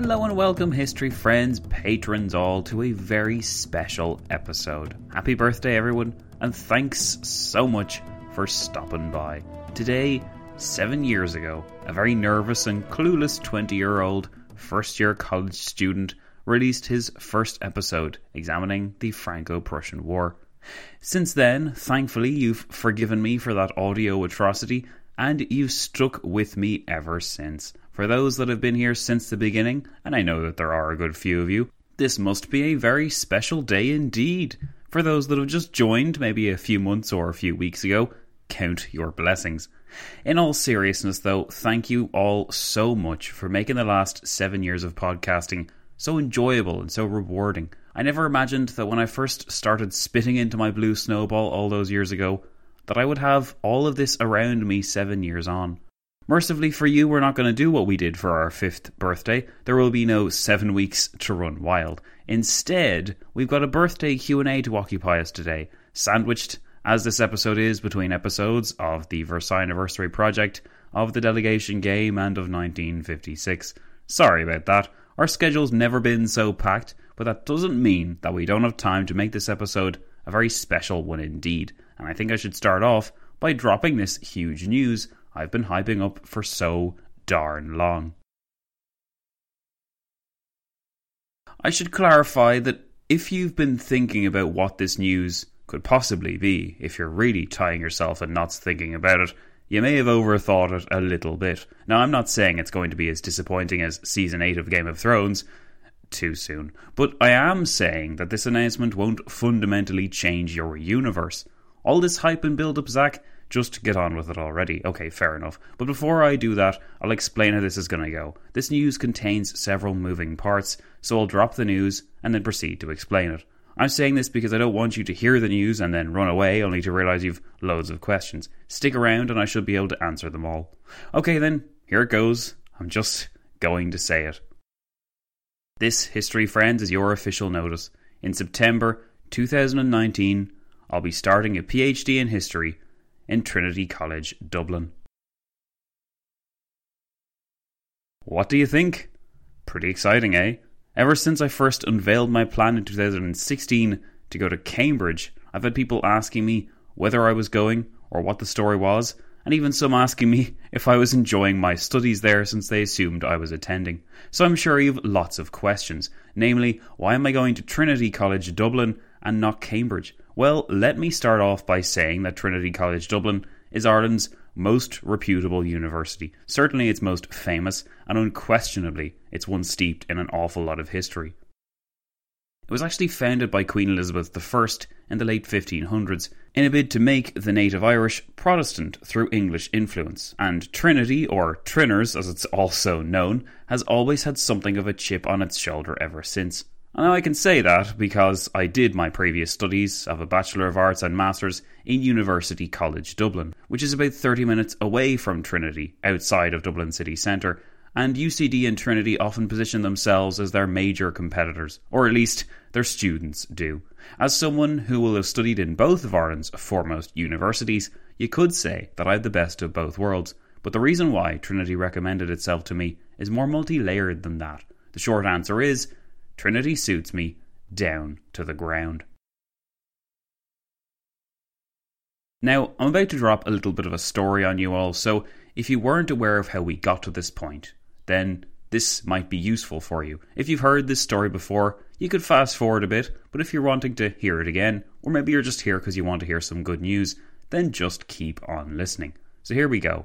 Hello and welcome, history friends, patrons all, to a very special episode. Happy birthday, everyone, and thanks so much for stopping by. Today, seven years ago, a very nervous and clueless 20 year old first year college student released his first episode examining the Franco Prussian War. Since then, thankfully, you've forgiven me for that audio atrocity, and you've stuck with me ever since. For those that have been here since the beginning, and I know that there are a good few of you, this must be a very special day indeed. For those that have just joined, maybe a few months or a few weeks ago, count your blessings. In all seriousness, though, thank you all so much for making the last seven years of podcasting so enjoyable and so rewarding. I never imagined that when I first started spitting into my blue snowball all those years ago, that I would have all of this around me seven years on. Mercifully for you, we're not going to do what we did for our fifth birthday. There will be no seven weeks to run wild. Instead, we've got a birthday Q&A to occupy us today, sandwiched, as this episode is, between episodes of the Versailles Anniversary Project, of the Delegation Game, and of 1956. Sorry about that. Our schedule's never been so packed, but that doesn't mean that we don't have time to make this episode a very special one indeed. And I think I should start off by dropping this huge news I've been hyping up for so darn long. I should clarify that if you've been thinking about what this news could possibly be, if you're really tying yourself in knots thinking about it, you may have overthought it a little bit. Now, I'm not saying it's going to be as disappointing as season 8 of Game of Thrones, too soon, but I am saying that this announcement won't fundamentally change your universe. All this hype and build up, Zach, Just get on with it already. Okay, fair enough. But before I do that, I'll explain how this is going to go. This news contains several moving parts, so I'll drop the news and then proceed to explain it. I'm saying this because I don't want you to hear the news and then run away only to realize you've loads of questions. Stick around and I should be able to answer them all. Okay then, here it goes. I'm just going to say it. This, History Friends, is your official notice. In September 2019, I'll be starting a PhD in history in Trinity College, Dublin. What do you think? Pretty exciting, eh? Ever since I first unveiled my plan in 2016 to go to Cambridge, I've had people asking me whether I was going or what the story was, and even some asking me if I was enjoying my studies there since they assumed I was attending. So I'm sure you've lots of questions, namely, why am I going to Trinity College Dublin and not Cambridge? Well, let me start off by saying that Trinity College Dublin is Ireland's most reputable university. Certainly its most famous, and unquestionably it's one steeped in an awful lot of history. It was actually founded by Queen Elizabeth I in the late 1500s in a bid to make the native Irish Protestant through English influence, and Trinity, or Trinners as it's also known, has always had something of a chip on its shoulder ever since. And I can say that because I did my previous studies of a Bachelor of Arts and Masters in University College Dublin, which is about 30 minutes away from Trinity, outside of Dublin city centre, and UCD and Trinity often position themselves as their major competitors, or at least their students do. As someone who will have studied in both of Ireland's foremost universities, you could say that I have the best of both worlds, but the reason why Trinity recommended itself to me is more multi layered than that. The short answer is Trinity suits me down to the ground. Now, I'm about to drop a little bit of a story on you all, so if you weren't aware of how we got to this point, then this might be useful for you. If you've heard this story before, you could fast forward a bit, but if you're wanting to hear it again, or maybe you're just here because you want to hear some good news, then just keep on listening. So here we go.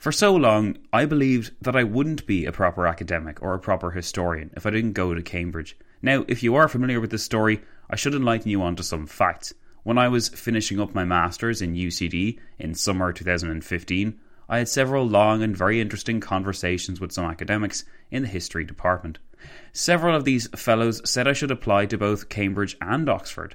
For so long, I believed that I wouldn't be a proper academic or a proper historian if I didn't go to Cambridge. Now, if you are familiar with this story, I should enlighten you onto some facts. When I was finishing up my Masters in UCD in summer 2015, I had several long and very interesting conversations with some academics in the history department. Several of these fellows said I should apply to both Cambridge and Oxford.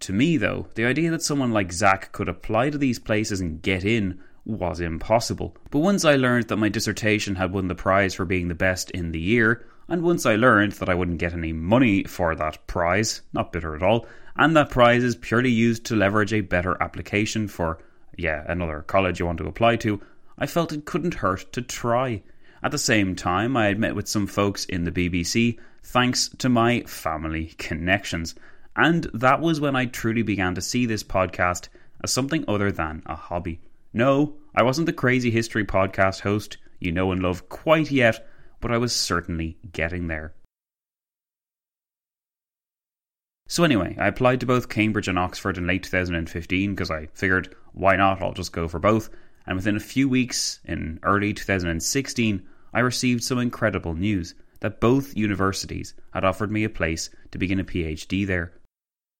To me, though, the idea that someone like Zach could apply to these places and get in was impossible. But once I learned that my dissertation had won the prize for being the best in the year, and once I learned that I wouldn't get any money for that prize, not bitter at all, and that prize is purely used to leverage a better application for, yeah, another college you want to apply to, I felt it couldn't hurt to try. At the same time, I had met with some folks in the BBC thanks to my family connections. And that was when I truly began to see this podcast as something other than a hobby. No, I wasn't the crazy history podcast host you know and love quite yet, but I was certainly getting there. So, anyway, I applied to both Cambridge and Oxford in late 2015 because I figured, why not? I'll just go for both. And within a few weeks, in early 2016, I received some incredible news that both universities had offered me a place to begin a PhD there.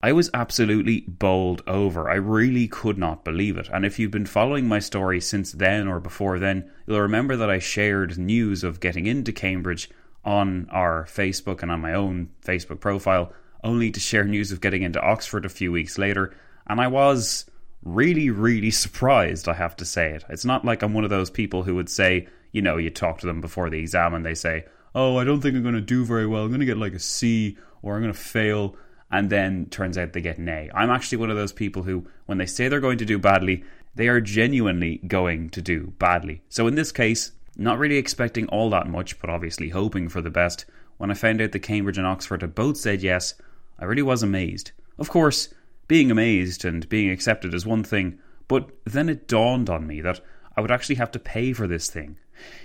I was absolutely bowled over. I really could not believe it. And if you've been following my story since then or before then, you'll remember that I shared news of getting into Cambridge on our Facebook and on my own Facebook profile, only to share news of getting into Oxford a few weeks later. And I was really, really surprised, I have to say it. It's not like I'm one of those people who would say, you know, you talk to them before the exam and they say, oh, I don't think I'm going to do very well. I'm going to get like a C or I'm going to fail and then turns out they get an A. I'm actually one of those people who, when they say they're going to do badly, they are genuinely going to do badly. So in this case, not really expecting all that much, but obviously hoping for the best, when I found out that Cambridge and Oxford had both said yes, I really was amazed. Of course, being amazed and being accepted is one thing, but then it dawned on me that I would actually have to pay for this thing.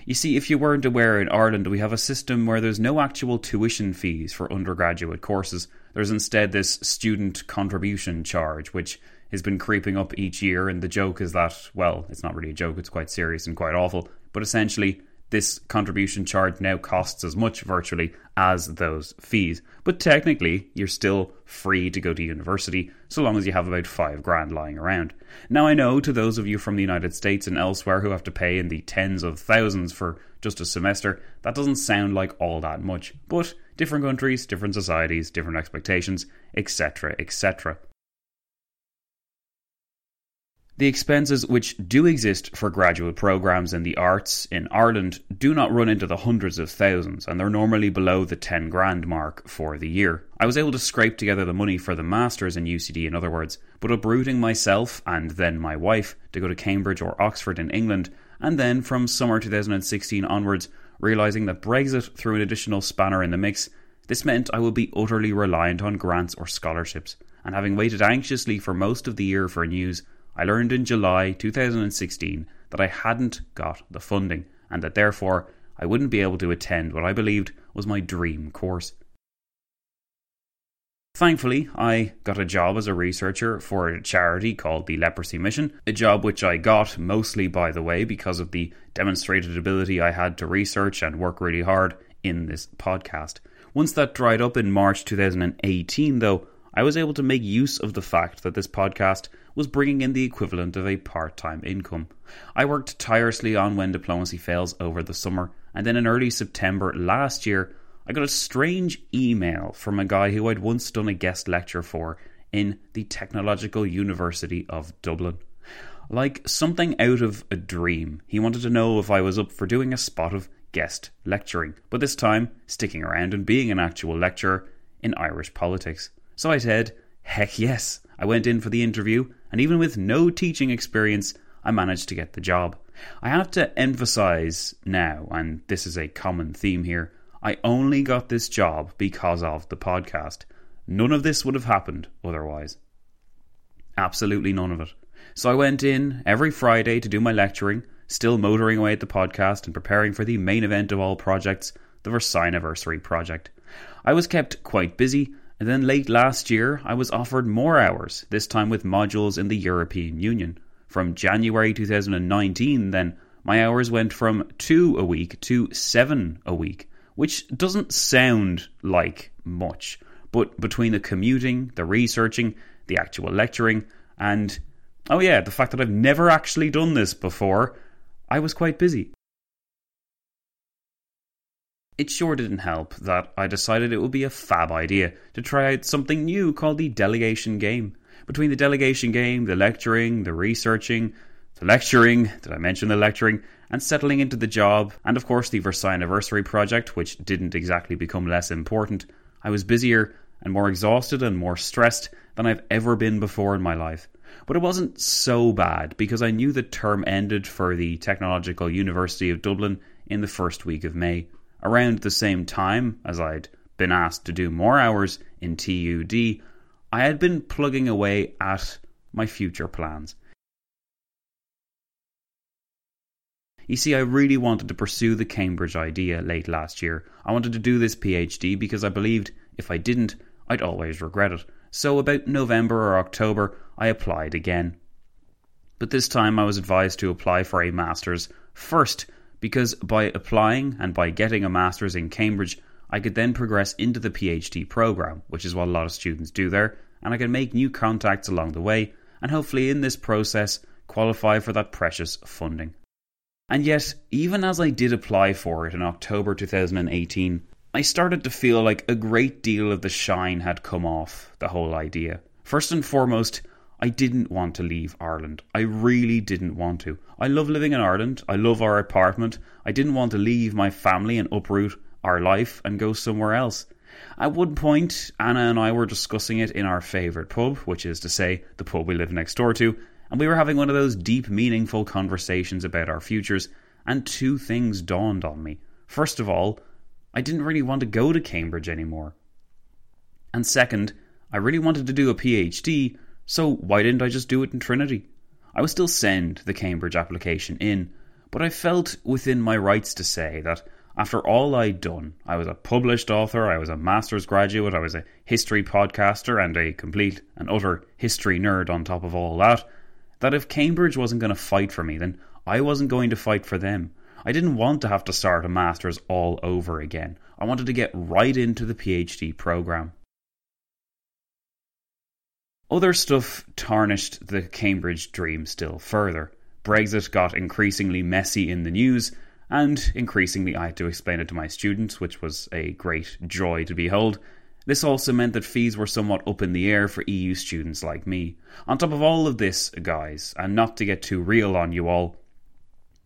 You see, if you weren't aware, in Ireland we have a system where there's no actual tuition fees for undergraduate courses. There's instead this student contribution charge, which has been creeping up each year. And the joke is that, well, it's not really a joke, it's quite serious and quite awful. But essentially, this contribution charge now costs as much virtually as those fees. But technically, you're still free to go to university so long as you have about five grand lying around. Now, I know to those of you from the United States and elsewhere who have to pay in the tens of thousands for just a semester, that doesn't sound like all that much. But different countries, different societies, different expectations, etc., etc. The expenses which do exist for graduate programs in the arts in Ireland do not run into the hundreds of thousands, and they're normally below the 10 grand mark for the year. I was able to scrape together the money for the masters in UCD, in other words, but uprooting myself and then my wife to go to Cambridge or Oxford in England, and then from summer 2016 onwards, realising that Brexit threw an additional spanner in the mix, this meant I would be utterly reliant on grants or scholarships, and having waited anxiously for most of the year for news, I learned in July 2016 that I hadn't got the funding and that therefore I wouldn't be able to attend what I believed was my dream course. Thankfully, I got a job as a researcher for a charity called the Leprosy Mission, a job which I got mostly, by the way, because of the demonstrated ability I had to research and work really hard in this podcast. Once that dried up in March 2018, though, I was able to make use of the fact that this podcast was bringing in the equivalent of a part time income. I worked tirelessly on When Diplomacy Fails over the summer, and then in early September last year, I got a strange email from a guy who I'd once done a guest lecture for in the Technological University of Dublin. Like something out of a dream, he wanted to know if I was up for doing a spot of guest lecturing, but this time sticking around and being an actual lecturer in Irish politics. So I said, heck yes. I went in for the interview, and even with no teaching experience, I managed to get the job. I have to emphasize now, and this is a common theme here, I only got this job because of the podcast. None of this would have happened otherwise. Absolutely none of it. So I went in every Friday to do my lecturing, still motoring away at the podcast and preparing for the main event of all projects, the Versailles Anniversary project. I was kept quite busy and then late last year, I was offered more hours, this time with modules in the European Union. From January 2019, then, my hours went from two a week to seven a week, which doesn't sound like much. But between the commuting, the researching, the actual lecturing, and oh yeah, the fact that I've never actually done this before, I was quite busy. It sure didn't help that I decided it would be a fab idea to try out something new called the delegation game. Between the delegation game, the lecturing, the researching, the lecturing, did I mention the lecturing, and settling into the job, and of course the Versailles Anniversary project, which didn't exactly become less important, I was busier and more exhausted and more stressed than I've ever been before in my life. But it wasn't so bad because I knew the term ended for the Technological University of Dublin in the first week of May around the same time as I'd been asked to do more hours in TUD, I had been plugging away at my future plans. You see, I really wanted to pursue the Cambridge idea late last year. I wanted to do this PhD because I believed if I didn't, I'd always regret it. So, about November or October, I applied again. But this time I was advised to apply for a master's first because by applying and by getting a master's in Cambridge, I could then progress into the PhD program, which is what a lot of students do there, and I could make new contacts along the way, and hopefully in this process qualify for that precious funding. And yet, even as I did apply for it in October 2018, I started to feel like a great deal of the shine had come off the whole idea. First and foremost, I didn't want to leave Ireland. I really didn't want to. I love living in Ireland. I love our apartment. I didn't want to leave my family and uproot our life and go somewhere else. At one point, Anna and I were discussing it in our favourite pub, which is to say, the pub we live next door to, and we were having one of those deep, meaningful conversations about our futures, and two things dawned on me. First of all, I didn't really want to go to Cambridge anymore. And second, I really wanted to do a PhD, so why didn't I just do it in Trinity? I would still send the Cambridge application in, but I felt within my rights to say that after all I'd done, I was a published author, I was a master's graduate, I was a history podcaster, and a complete and utter history nerd on top of all that, that if Cambridge wasn't going to fight for me, then I wasn't going to fight for them. I didn't want to have to start a master's all over again. I wanted to get right into the PhD program. Other stuff tarnished the Cambridge dream still further. Brexit got increasingly messy in the news, and increasingly I had to explain it to my students, which was a great joy to behold. This also meant that fees were somewhat up in the air for EU students like me. On top of all of this, guys, and not to get too real on you all,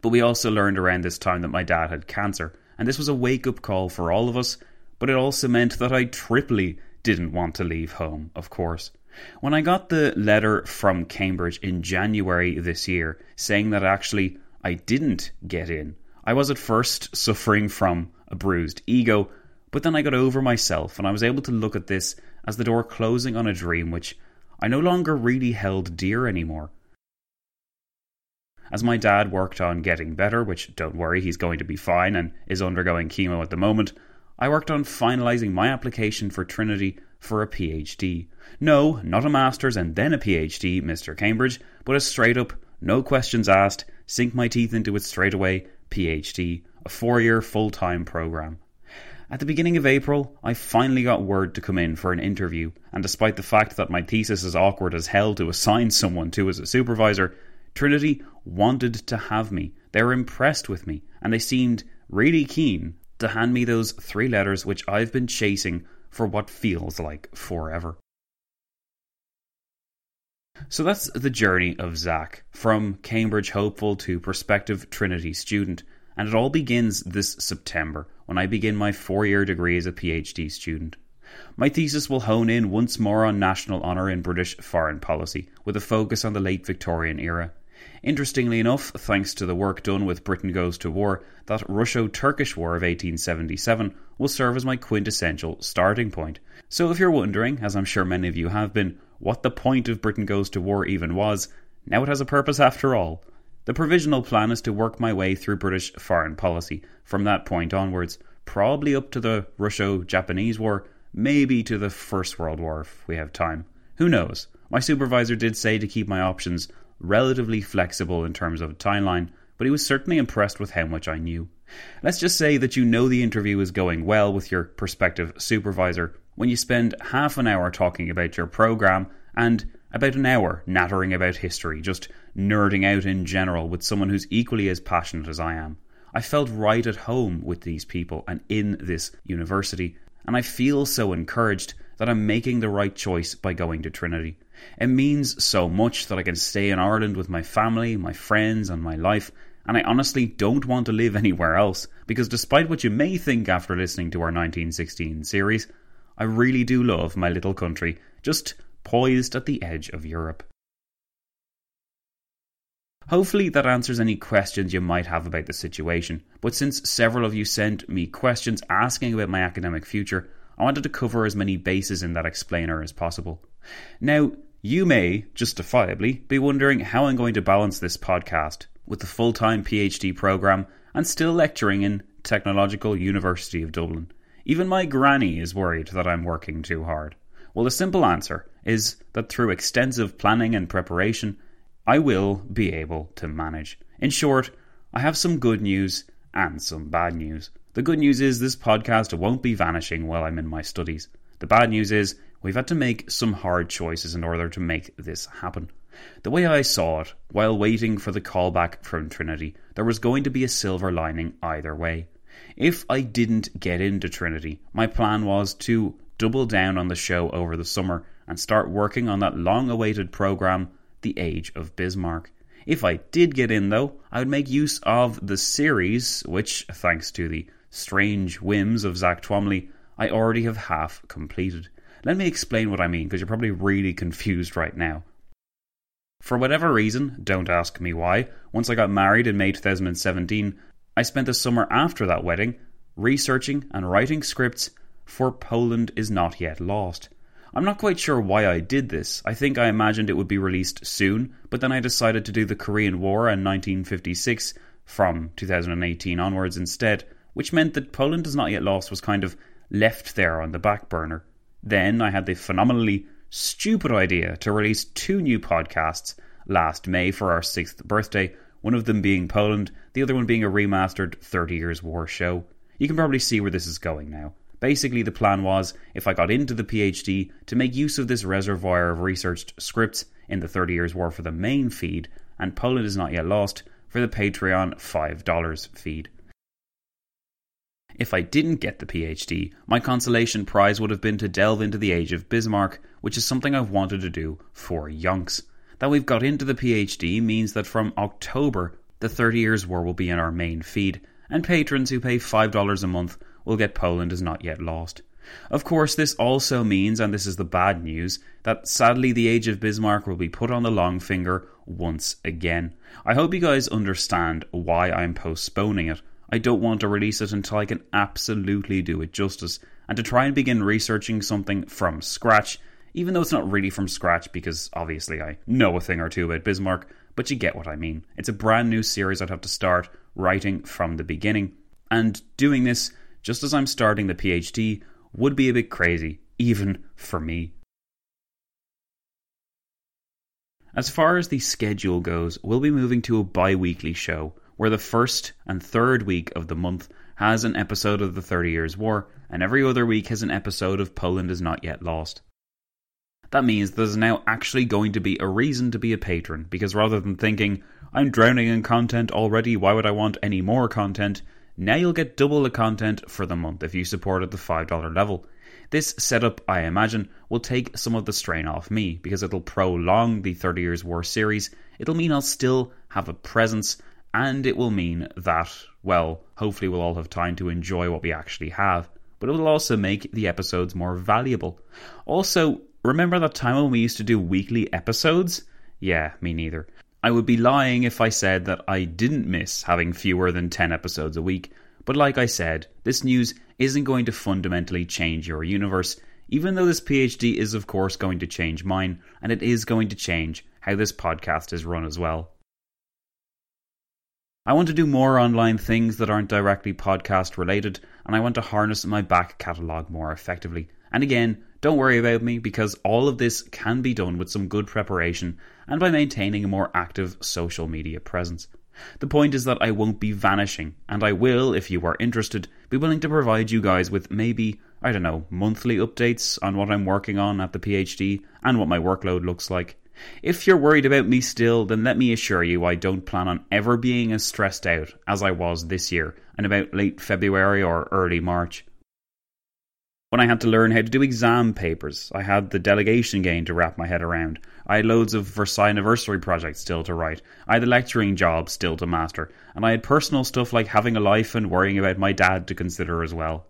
but we also learned around this time that my dad had cancer, and this was a wake up call for all of us, but it also meant that I triply didn't want to leave home, of course. When I got the letter from Cambridge in January this year saying that actually I didn't get in, I was at first suffering from a bruised ego, but then I got over myself and I was able to look at this as the door closing on a dream which I no longer really held dear anymore. As my dad worked on getting better, which don't worry, he's going to be fine and is undergoing chemo at the moment, I worked on finalising my application for Trinity for a PhD. No, not a master's and then a PhD, Mr. Cambridge, but a straight up, no questions asked, sink my teeth into it straight away, PhD, a four year full time programme. At the beginning of April, I finally got word to come in for an interview, and despite the fact that my thesis is awkward as hell to assign someone to as a supervisor, Trinity wanted to have me. They were impressed with me, and they seemed really keen to hand me those three letters which I've been chasing for what feels like forever. So that's the journey of Zach, from Cambridge hopeful to prospective Trinity student, and it all begins this September when I begin my four year degree as a PhD student. My thesis will hone in once more on national honour in British foreign policy, with a focus on the late Victorian era. Interestingly enough, thanks to the work done with Britain Goes to War, that Russo Turkish War of 1877 will serve as my quintessential starting point. So if you're wondering, as I'm sure many of you have been, what the point of Britain Goes to War even was, now it has a purpose after all. The provisional plan is to work my way through British foreign policy from that point onwards, probably up to the Russo Japanese War, maybe to the First World War if we have time. Who knows? My supervisor did say to keep my options relatively flexible in terms of a timeline, but he was certainly impressed with how much I knew. Let's just say that you know the interview is going well with your prospective supervisor when you spend half an hour talking about your program and about an hour nattering about history, just nerding out in general with someone who's equally as passionate as I am. I felt right at home with these people and in this university, and I feel so encouraged that I'm making the right choice by going to Trinity. It means so much that I can stay in Ireland with my family, my friends, and my life, and I honestly don't want to live anywhere else because despite what you may think after listening to our 1916 series, I really do love my little country, just poised at the edge of Europe. Hopefully, that answers any questions you might have about the situation. But since several of you sent me questions asking about my academic future, I wanted to cover as many bases in that explainer as possible. Now, you may, justifiably, be wondering how I'm going to balance this podcast with the full time PhD programme and still lecturing in Technological University of Dublin. Even my granny is worried that I'm working too hard. Well, the simple answer is that through extensive planning and preparation, I will be able to manage. In short, I have some good news and some bad news. The good news is this podcast won't be vanishing while I'm in my studies. The bad news is we've had to make some hard choices in order to make this happen. The way I saw it, while waiting for the callback from Trinity, there was going to be a silver lining either way. If I didn't get into Trinity, my plan was to double down on the show over the summer and start working on that long awaited programme, The Age of Bismarck. If I did get in, though, I would make use of the series, which, thanks to the strange whims of Zach Twamley, I already have half completed. Let me explain what I mean, because you're probably really confused right now. For whatever reason, don't ask me why, once I got married in May 2017, I spent the summer after that wedding researching and writing scripts for Poland is Not Yet Lost. I'm not quite sure why I did this. I think I imagined it would be released soon, but then I decided to do the Korean War in 1956 from 2018 onwards instead, which meant that Poland is Not Yet Lost was kind of left there on the back burner. Then I had the phenomenally stupid idea to release two new podcasts last May for our sixth birthday, one of them being Poland, the other one being a remastered 30 Years War show. You can probably see where this is going now. Basically, the plan was if I got into the PhD to make use of this reservoir of researched scripts in the 30 Years War for the main feed, and Poland is not yet lost for the Patreon $5 feed. If I didn't get the PhD, my consolation prize would have been to delve into the age of Bismarck, which is something I've wanted to do for yonks. That we've got into the PhD means that from October, the 30 Years War will be in our main feed, and patrons who pay $5 a month will get Poland is Not Yet Lost. Of course, this also means, and this is the bad news, that sadly the Age of Bismarck will be put on the long finger once again. I hope you guys understand why I'm postponing it. I don't want to release it until I can absolutely do it justice, and to try and begin researching something from scratch, even though it's not really from scratch because obviously I know a thing or two about Bismarck, but you get what I mean. It's a brand new series I'd have to start writing from the beginning, and doing this just as I'm starting the PhD would be a bit crazy, even for me. As far as the schedule goes, we'll be moving to a bi weekly show where the first and third week of the month has an episode of the Thirty Years' War, and every other week has an episode of Poland is Not Yet Lost. That means there's now actually going to be a reason to be a patron, because rather than thinking, I'm drowning in content already, why would I want any more content? Now you'll get double the content for the month if you support at the $5 level. This setup, I imagine, will take some of the strain off me because it'll prolong the 30 Years' War series. It'll mean I'll still have a presence and it will mean that, well, hopefully we'll all have time to enjoy what we actually have, but it will also make the episodes more valuable. Also, remember that time when we used to do weekly episodes? Yeah, me neither. I would be lying if I said that I didn't miss having fewer than 10 episodes a week, but like I said, this news isn't going to fundamentally change your universe, even though this PhD is, of course, going to change mine, and it is going to change how this podcast is run as well. I want to do more online things that aren't directly podcast related, and I want to harness my back catalogue more effectively. And again, don't worry about me because all of this can be done with some good preparation and by maintaining a more active social media presence. The point is that I won't be vanishing, and I will, if you are interested, be willing to provide you guys with maybe, I don't know, monthly updates on what I'm working on at the PhD and what my workload looks like. If you're worried about me still, then let me assure you I don't plan on ever being as stressed out as I was this year in about late February or early March. When I had to learn how to do exam papers, I had the delegation game to wrap my head around. I had loads of Versailles anniversary projects still to write. I had the lecturing job still to master. And I had personal stuff like having a life and worrying about my dad to consider as well.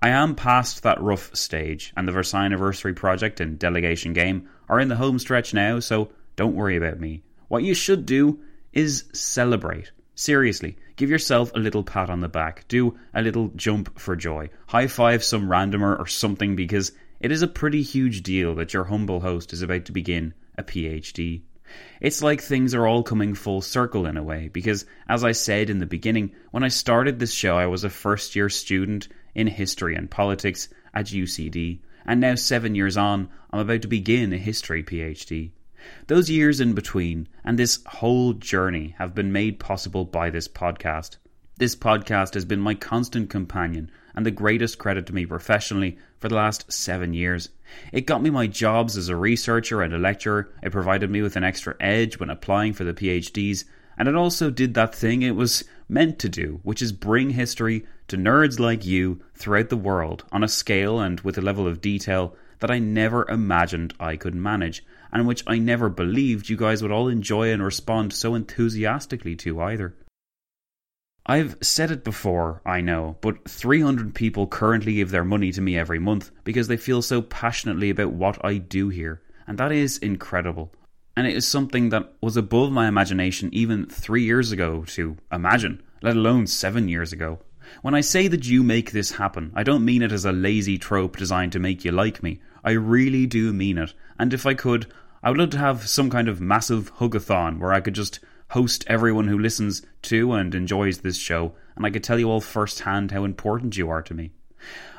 I am past that rough stage, and the Versailles anniversary project and delegation game are in the home stretch now, so don't worry about me. What you should do is celebrate. Seriously, give yourself a little pat on the back. Do a little jump for joy. High five some randomer or something because it is a pretty huge deal that your humble host is about to begin a PhD. It's like things are all coming full circle in a way, because as I said in the beginning, when I started this show, I was a first year student in history and politics at UCD, and now seven years on, I'm about to begin a history PhD. Those years in between and this whole journey have been made possible by this podcast. This podcast has been my constant companion and the greatest credit to me professionally for the last seven years. It got me my jobs as a researcher and a lecturer, it provided me with an extra edge when applying for the PhDs, and it also did that thing it was meant to do, which is bring history to nerds like you throughout the world on a scale and with a level of detail that I never imagined I could manage, and which I never believed you guys would all enjoy and respond so enthusiastically to either. I've said it before, I know, but 300 people currently give their money to me every month because they feel so passionately about what I do here, and that is incredible. And it is something that was above my imagination even three years ago to imagine, let alone seven years ago. When I say that you make this happen, I don't mean it as a lazy trope designed to make you like me. I really do mean it, and if I could, I would love to have some kind of massive hugathon where I could just host everyone who listens to and enjoys this show, and I could tell you all firsthand how important you are to me.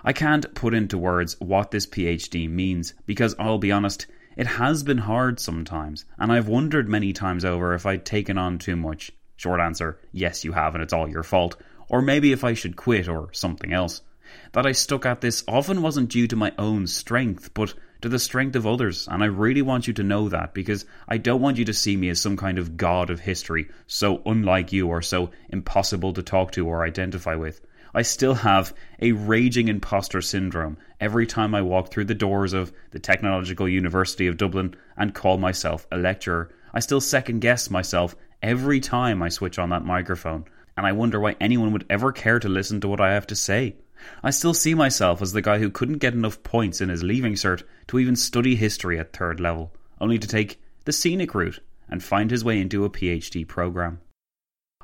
I can't put into words what this PhD means because I'll be honest, it has been hard sometimes, and I've wondered many times over if I'd taken on too much. Short answer, yes, you have, and it's all your fault. Or maybe if I should quit or something else. That I stuck at this often wasn't due to my own strength, but to the strength of others, and I really want you to know that because I don't want you to see me as some kind of god of history, so unlike you or so impossible to talk to or identify with. I still have a raging imposter syndrome every time I walk through the doors of the Technological University of Dublin and call myself a lecturer. I still second guess myself every time I switch on that microphone, and I wonder why anyone would ever care to listen to what I have to say. I still see myself as the guy who couldn't get enough points in his leaving cert to even study history at third level, only to take the scenic route and find his way into a PhD program.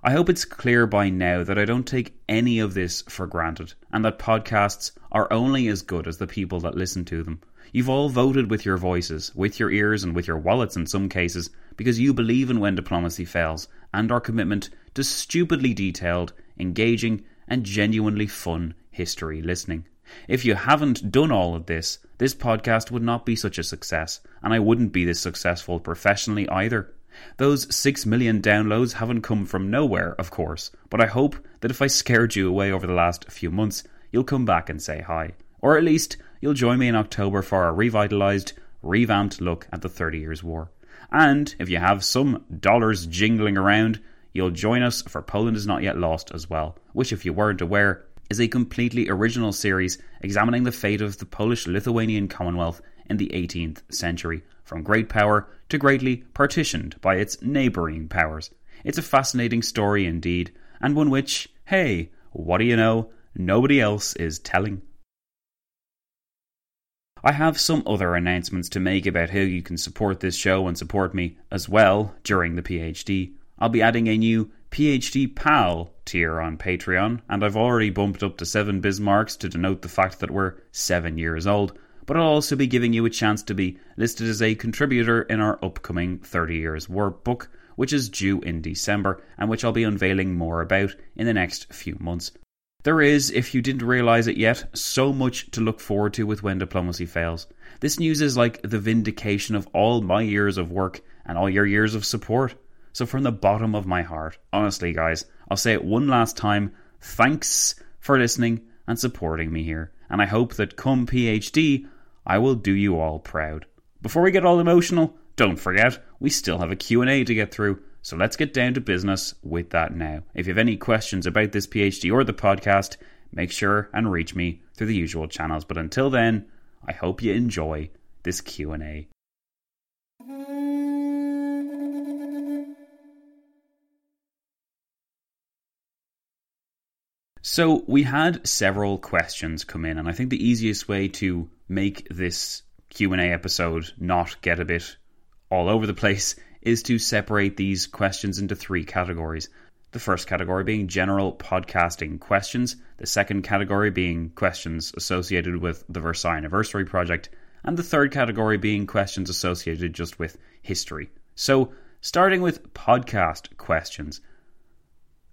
I hope it's clear by now that I don't take any of this for granted, and that podcasts are only as good as the people that listen to them. You've all voted with your voices, with your ears, and with your wallets in some cases, because you believe in When Diplomacy Fails and our commitment to stupidly detailed, engaging, and genuinely fun history listening. If you haven't done all of this, this podcast would not be such a success, and I wouldn't be this successful professionally either. Those 6 million downloads haven't come from nowhere, of course, but I hope that if I scared you away over the last few months, you'll come back and say hi. Or at least you'll join me in October for a revitalised, revamped look at the Thirty Years' War. And if you have some dollars jingling around, you'll join us for Poland is Not Yet Lost as well, which, if you weren't aware, is a completely original series examining the fate of the Polish Lithuanian Commonwealth in the 18th century, from great power to greatly partitioned by its neighbouring powers. It's a fascinating story indeed, and one which, hey, what do you know, nobody else is telling. I have some other announcements to make about how you can support this show and support me as well during the PhD. I'll be adding a new PhD Pal tier on Patreon, and I've already bumped up to 7 Bismarcks to denote the fact that we're 7 years old. But I'll also be giving you a chance to be listed as a contributor in our upcoming 30 Years workbook, which is due in December, and which I'll be unveiling more about in the next few months. There is, if you didn't realise it yet, so much to look forward to with When Diplomacy Fails. This news is like the vindication of all my years of work and all your years of support. So, from the bottom of my heart, honestly, guys, I'll say it one last time thanks for listening and supporting me here. And I hope that come PhD, I will do you all proud. Before we get all emotional, don't forget, we still have a Q&A to get through. So let's get down to business with that now. If you have any questions about this PhD or the podcast, make sure and reach me through the usual channels. But until then, I hope you enjoy this Q&A. So we had several questions come in, and I think the easiest way to make this Q and A episode not get a bit all over the place is to separate these questions into three categories. The first category being general podcasting questions, the second category being questions associated with the Versailles Anniversary Project, and the third category being questions associated just with history. So, starting with podcast questions,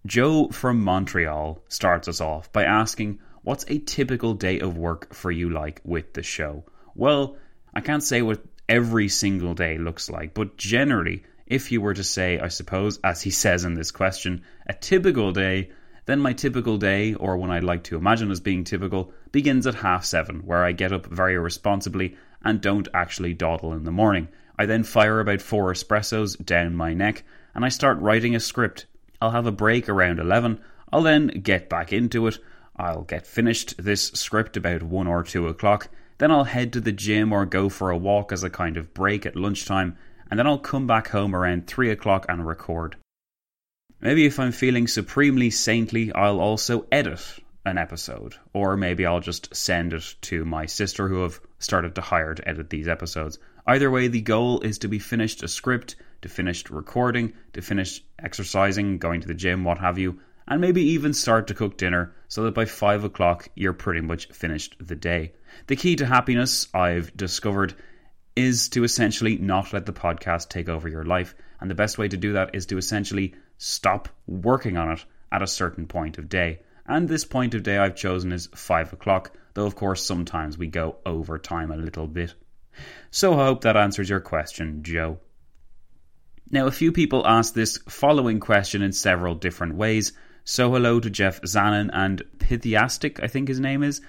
Joe from Montreal starts us off by asking, What's a typical day of work for you like with the show? Well, I can't say what every single day looks like. But generally, if you were to say, I suppose, as he says in this question, a typical day, then my typical day, or one I'd like to imagine as being typical, begins at half seven, where I get up very responsibly and don't actually dawdle in the morning. I then fire about four espressos down my neck and I start writing a script. I'll have a break around 11. I'll then get back into it. I'll get finished this script about 1 or 2 o'clock then I'll head to the gym or go for a walk as a kind of break at lunchtime, and then I'll come back home around 3 o'clock and record. Maybe if I'm feeling supremely saintly, I'll also edit an episode, or maybe I'll just send it to my sister who have started to hire to edit these episodes. Either way, the goal is to be finished a script, to finish recording, to finish exercising, going to the gym, what have you, and maybe even start to cook dinner so that by 5 o'clock you're pretty much finished the day. The key to happiness, I've discovered, is to essentially not let the podcast take over your life. And the best way to do that is to essentially stop working on it at a certain point of day. And this point of day I've chosen is 5 o'clock, though of course sometimes we go over time a little bit. So I hope that answers your question, Joe. Now, a few people asked this following question in several different ways. So, hello to Jeff Zanin and Pythiastic, I think his name is.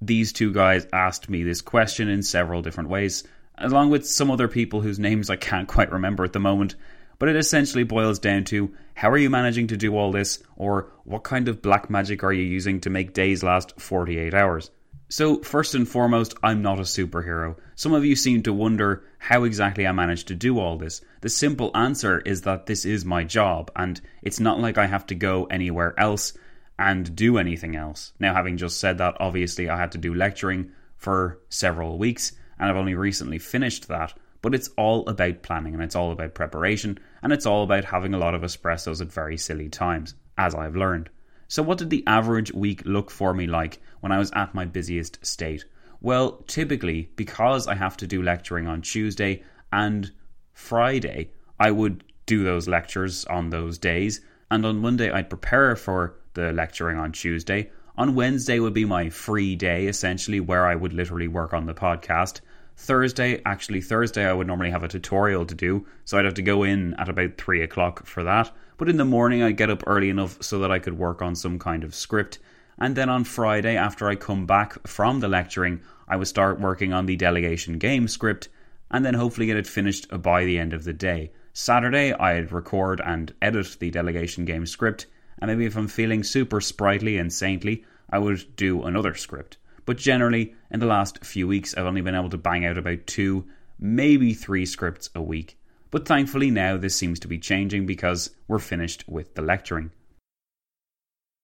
These two guys asked me this question in several different ways, along with some other people whose names I can't quite remember at the moment. But it essentially boils down to how are you managing to do all this, or what kind of black magic are you using to make days last 48 hours? So, first and foremost, I'm not a superhero. Some of you seem to wonder how exactly I managed to do all this. The simple answer is that this is my job, and it's not like I have to go anywhere else and do anything else. Now, having just said that, obviously, I had to do lecturing for several weeks, and I've only recently finished that. But it's all about planning, and it's all about preparation, and it's all about having a lot of espressos at very silly times, as I've learned. So, what did the average week look for me like when I was at my busiest state? Well, typically, because I have to do lecturing on Tuesday and Friday, I would do those lectures on those days, and on Monday, I'd prepare for the lecturing on Tuesday. On Wednesday would be my free day, essentially, where I would literally work on the podcast. Thursday, actually, Thursday, I would normally have a tutorial to do, so I'd have to go in at about 3 o'clock for that. But in the morning, I'd get up early enough so that I could work on some kind of script. And then on Friday, after I come back from the lecturing, I would start working on the delegation game script and then hopefully get it finished by the end of the day. Saturday, I'd record and edit the delegation game script, and maybe if I'm feeling super sprightly and saintly, I would do another script. But generally, in the last few weeks, I've only been able to bang out about two, maybe three scripts a week. But thankfully now this seems to be changing because we're finished with the lecturing.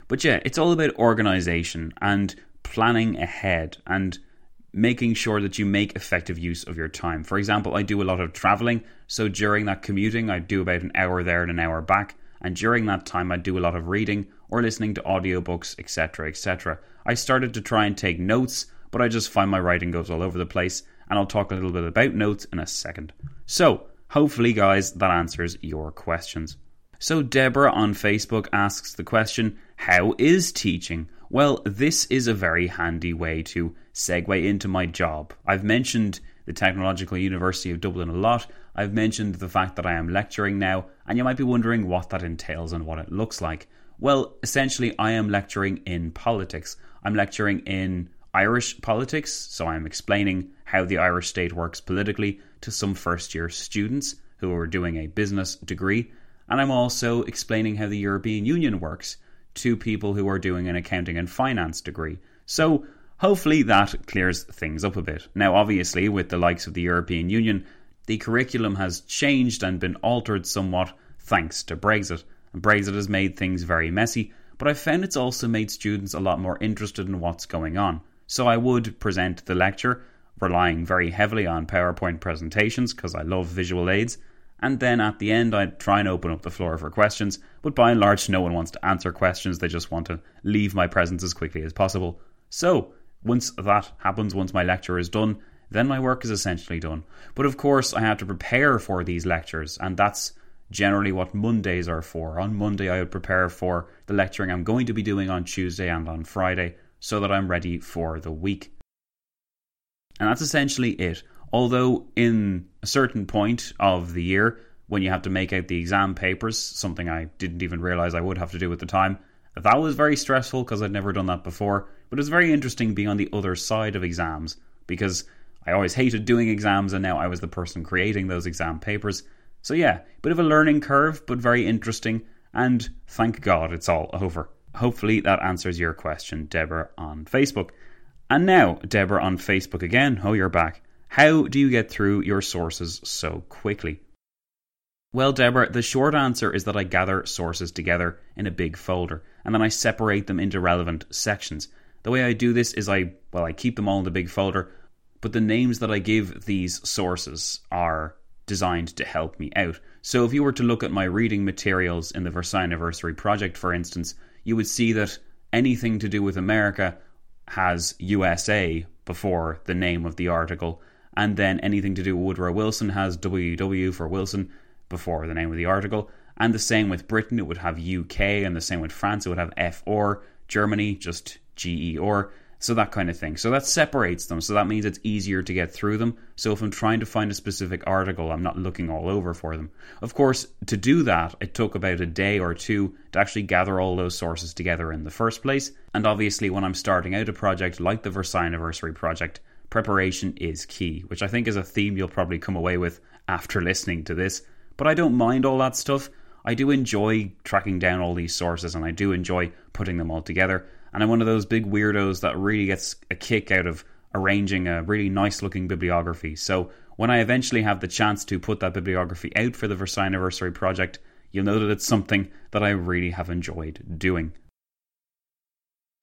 But yeah, it's all about organization and planning ahead and making sure that you make effective use of your time. For example, I do a lot of traveling, so during that commuting, I do about an hour there and an hour back, and during that time, I do a lot of reading or listening to audiobooks, etc. etc. I started to try and take notes, but I just find my writing goes all over the place, and I'll talk a little bit about notes in a second. So, Hopefully, guys, that answers your questions. So, Deborah on Facebook asks the question How is teaching? Well, this is a very handy way to segue into my job. I've mentioned the Technological University of Dublin a lot. I've mentioned the fact that I am lecturing now, and you might be wondering what that entails and what it looks like. Well, essentially, I am lecturing in politics. I'm lecturing in Irish politics, so I'm explaining how the Irish state works politically to some first year students who are doing a business degree, and I'm also explaining how the European Union works to people who are doing an accounting and finance degree. So hopefully that clears things up a bit. Now, obviously, with the likes of the European Union, the curriculum has changed and been altered somewhat thanks to Brexit. And Brexit has made things very messy, but I found it's also made students a lot more interested in what's going on. So I would present the lecture, relying very heavily on PowerPoint presentations because I love visual aids. And then at the end, I'd try and open up the floor for questions. But by and large, no one wants to answer questions. They just want to leave my presence as quickly as possible. So once that happens, once my lecture is done, then my work is essentially done. But of course, I have to prepare for these lectures, and that's generally what Mondays are for. On Monday, I would prepare for the lecturing I'm going to be doing on Tuesday and on Friday so that I'm ready for the week. And that's essentially it. Although, in a certain point of the year, when you have to make out the exam papers, something I didn't even realize I would have to do at the time, that was very stressful because I'd never done that before. But it was very interesting being on the other side of exams because I always hated doing exams and now I was the person creating those exam papers. So, yeah, bit of a learning curve, but very interesting. And thank God it's all over. Hopefully that answers your question, Deborah, on Facebook. And now, Deborah on Facebook again. Oh, you're back. How do you get through your sources so quickly? Well, Deborah, the short answer is that I gather sources together in a big folder and then I separate them into relevant sections. The way I do this is I, well, I keep them all in the big folder, but the names that I give these sources are designed to help me out. So if you were to look at my reading materials in the Versailles Anniversary Project, for instance, you would see that anything to do with America has USA before the name of the article, and then anything to do with Woodrow Wilson has WW for Wilson before the name of the article. And the same with Britain, it would have UK, and the same with France, it would have FR. Or germany, just GER. So that kind of thing. So that separates them. So that means it's easier to get through them. So if I'm trying to find a specific article, I'm not looking all over for them. Of course, to do that, it took about a day or two to actually gather all those sources together in the first place. And obviously, when I'm starting out a project like the Versailles Anniversary project, preparation is key, which I think is a theme you'll probably come away with after listening to this. But I don't mind all that stuff. I do enjoy tracking down all these sources and I do enjoy putting them all together. And I'm one of those big weirdos that really gets a kick out of arranging a really nice looking bibliography. So when I eventually have the chance to put that bibliography out for the Versailles Anniversary project, you'll know that it's something that I really have enjoyed doing.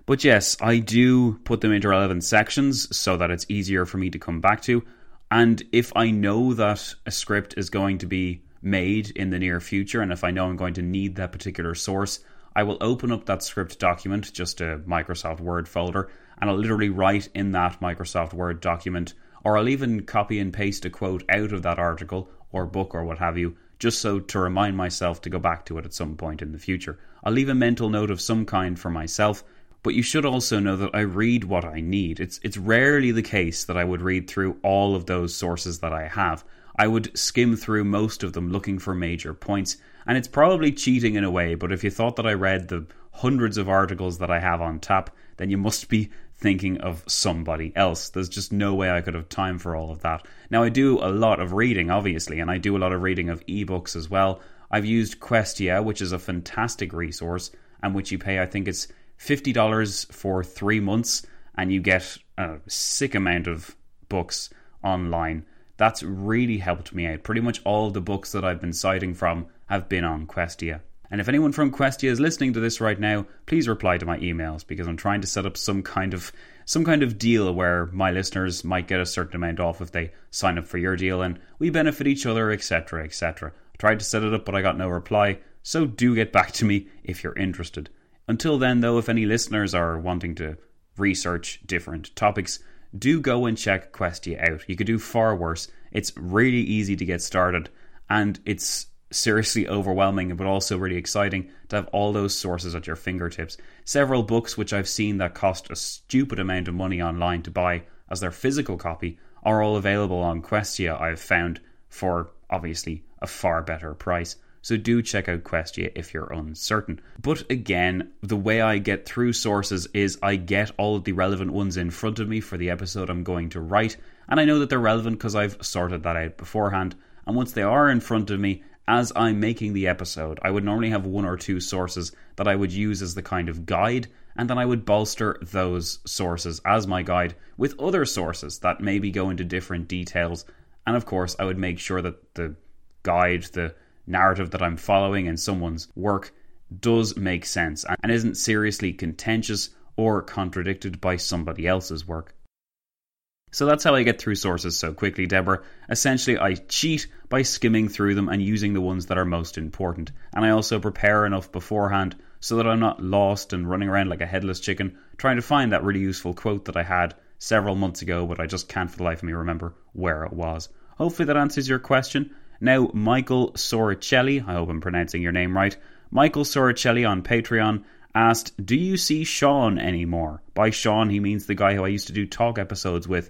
But yes, I do put them into relevant sections so that it's easier for me to come back to. And if I know that a script is going to be made in the near future, and if I know I'm going to need that particular source, I will open up that script document, just a Microsoft Word folder, and I'll literally write in that Microsoft Word document, or I'll even copy and paste a quote out of that article or book or what have you, just so to remind myself to go back to it at some point in the future. I'll leave a mental note of some kind for myself, but you should also know that I read what I need. It's it's rarely the case that I would read through all of those sources that I have. I would skim through most of them looking for major points and it's probably cheating in a way, but if you thought that I read the hundreds of articles that I have on tap, then you must be thinking of somebody else. There's just no way I could have time for all of that. Now, I do a lot of reading, obviously, and I do a lot of reading of ebooks as well. I've used Questia, which is a fantastic resource, and which you pay, I think it's $50 for three months, and you get a sick amount of books online. That's really helped me out. Pretty much all the books that I've been citing from have been on Questia. And if anyone from Questia is listening to this right now, please reply to my emails because I'm trying to set up some kind of some kind of deal where my listeners might get a certain amount off if they sign up for your deal and we benefit each other, etc., etc. I tried to set it up but I got no reply, so do get back to me if you're interested. Until then though, if any listeners are wanting to research different topics, do go and check Questia out. You could do far worse. It's really easy to get started and it's seriously overwhelming but also really exciting to have all those sources at your fingertips. Several books which I've seen that cost a stupid amount of money online to buy as their physical copy are all available on Questia, I've found, for obviously a far better price. So do check out Questia if you're uncertain. But again, the way I get through sources is I get all of the relevant ones in front of me for the episode I'm going to write, and I know that they're relevant because I've sorted that out beforehand. And once they are in front of me, as I'm making the episode, I would normally have one or two sources that I would use as the kind of guide, and then I would bolster those sources as my guide with other sources that maybe go into different details. And of course, I would make sure that the guide, the narrative that I'm following in someone's work, does make sense and isn't seriously contentious or contradicted by somebody else's work. So that's how I get through sources so quickly, Deborah. Essentially, I cheat by skimming through them and using the ones that are most important. And I also prepare enough beforehand so that I'm not lost and running around like a headless chicken trying to find that really useful quote that I had several months ago, but I just can't for the life of me remember where it was. Hopefully that answers your question. Now, Michael Soricelli, I hope I'm pronouncing your name right. Michael Soricelli on Patreon asked, Do you see Sean anymore? By Sean, he means the guy who I used to do talk episodes with.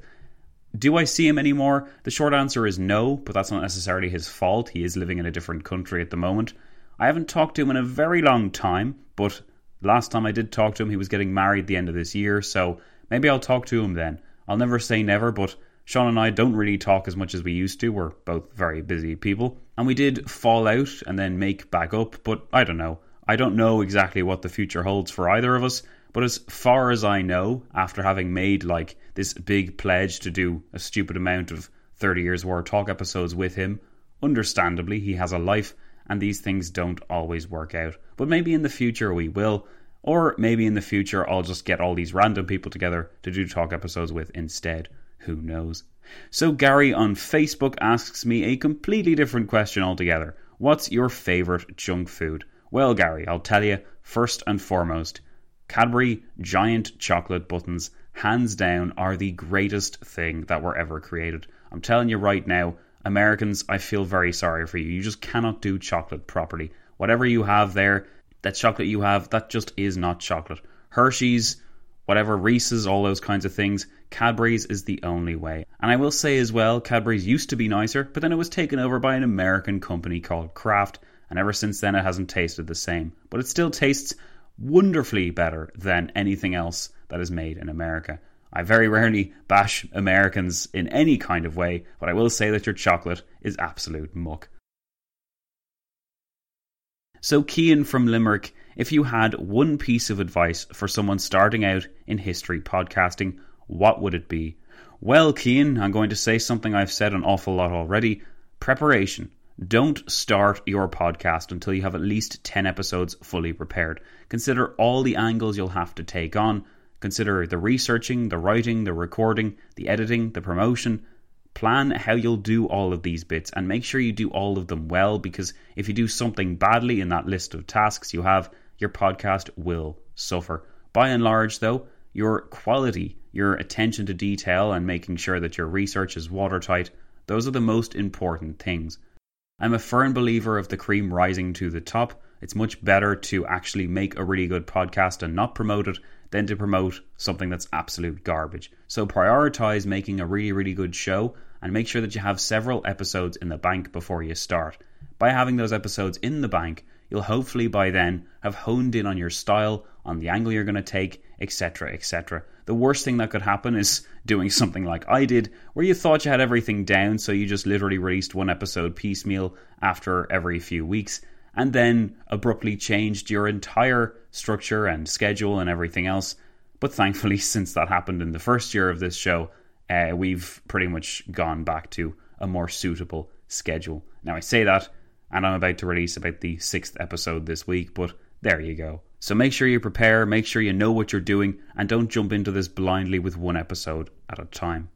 Do I see him anymore? The short answer is no, but that's not necessarily his fault. He is living in a different country at the moment. I haven't talked to him in a very long time, but last time I did talk to him, he was getting married the end of this year, so maybe I'll talk to him then. I'll never say never, but Sean and I don't really talk as much as we used to. We're both very busy people. And we did fall out and then make back up, but I don't know. I don't know exactly what the future holds for either of us, but as far as I know, after having made like this big pledge to do a stupid amount of 30 years war talk episodes with him, understandably, he has a life and these things don't always work out. But maybe in the future we will, or maybe in the future I'll just get all these random people together to do talk episodes with instead. Who knows? So, Gary on Facebook asks me a completely different question altogether. What's your favourite junk food? Well, Gary, I'll tell you first and foremost Cadbury giant chocolate buttons, hands down, are the greatest thing that were ever created. I'm telling you right now, Americans, I feel very sorry for you. You just cannot do chocolate properly. Whatever you have there, that chocolate you have, that just is not chocolate. Hershey's, whatever Reese's, all those kinds of things. Cadbury's is the only way. And I will say as well, Cadbury's used to be nicer, but then it was taken over by an American company called Kraft, and ever since then it hasn't tasted the same. But it still tastes wonderfully better than anything else that is made in America. I very rarely bash Americans in any kind of way, but I will say that your chocolate is absolute muck. So, Kean from Limerick, if you had one piece of advice for someone starting out in history podcasting, what would it be? Well, Kean, I'm going to say something I've said an awful lot already preparation. Don't start your podcast until you have at least 10 episodes fully prepared. Consider all the angles you'll have to take on. Consider the researching, the writing, the recording, the editing, the promotion, Plan how you'll do all of these bits and make sure you do all of them well because if you do something badly in that list of tasks you have, your podcast will suffer. By and large, though, your quality, your attention to detail, and making sure that your research is watertight, those are the most important things. I'm a firm believer of the cream rising to the top. It's much better to actually make a really good podcast and not promote it than to promote something that's absolute garbage. So prioritize making a really, really good show and make sure that you have several episodes in the bank before you start. By having those episodes in the bank, you'll hopefully by then have honed in on your style, on the angle you're going to take, etc., etc. The worst thing that could happen is doing something like I did, where you thought you had everything down, so you just literally released one episode piecemeal after every few weeks, and then abruptly changed your entire structure and schedule and everything else. But thankfully, since that happened in the first year of this show, uh, we've pretty much gone back to a more suitable schedule. Now, I say that, and I'm about to release about the sixth episode this week, but there you go. So make sure you prepare, make sure you know what you're doing, and don't jump into this blindly with one episode at a time.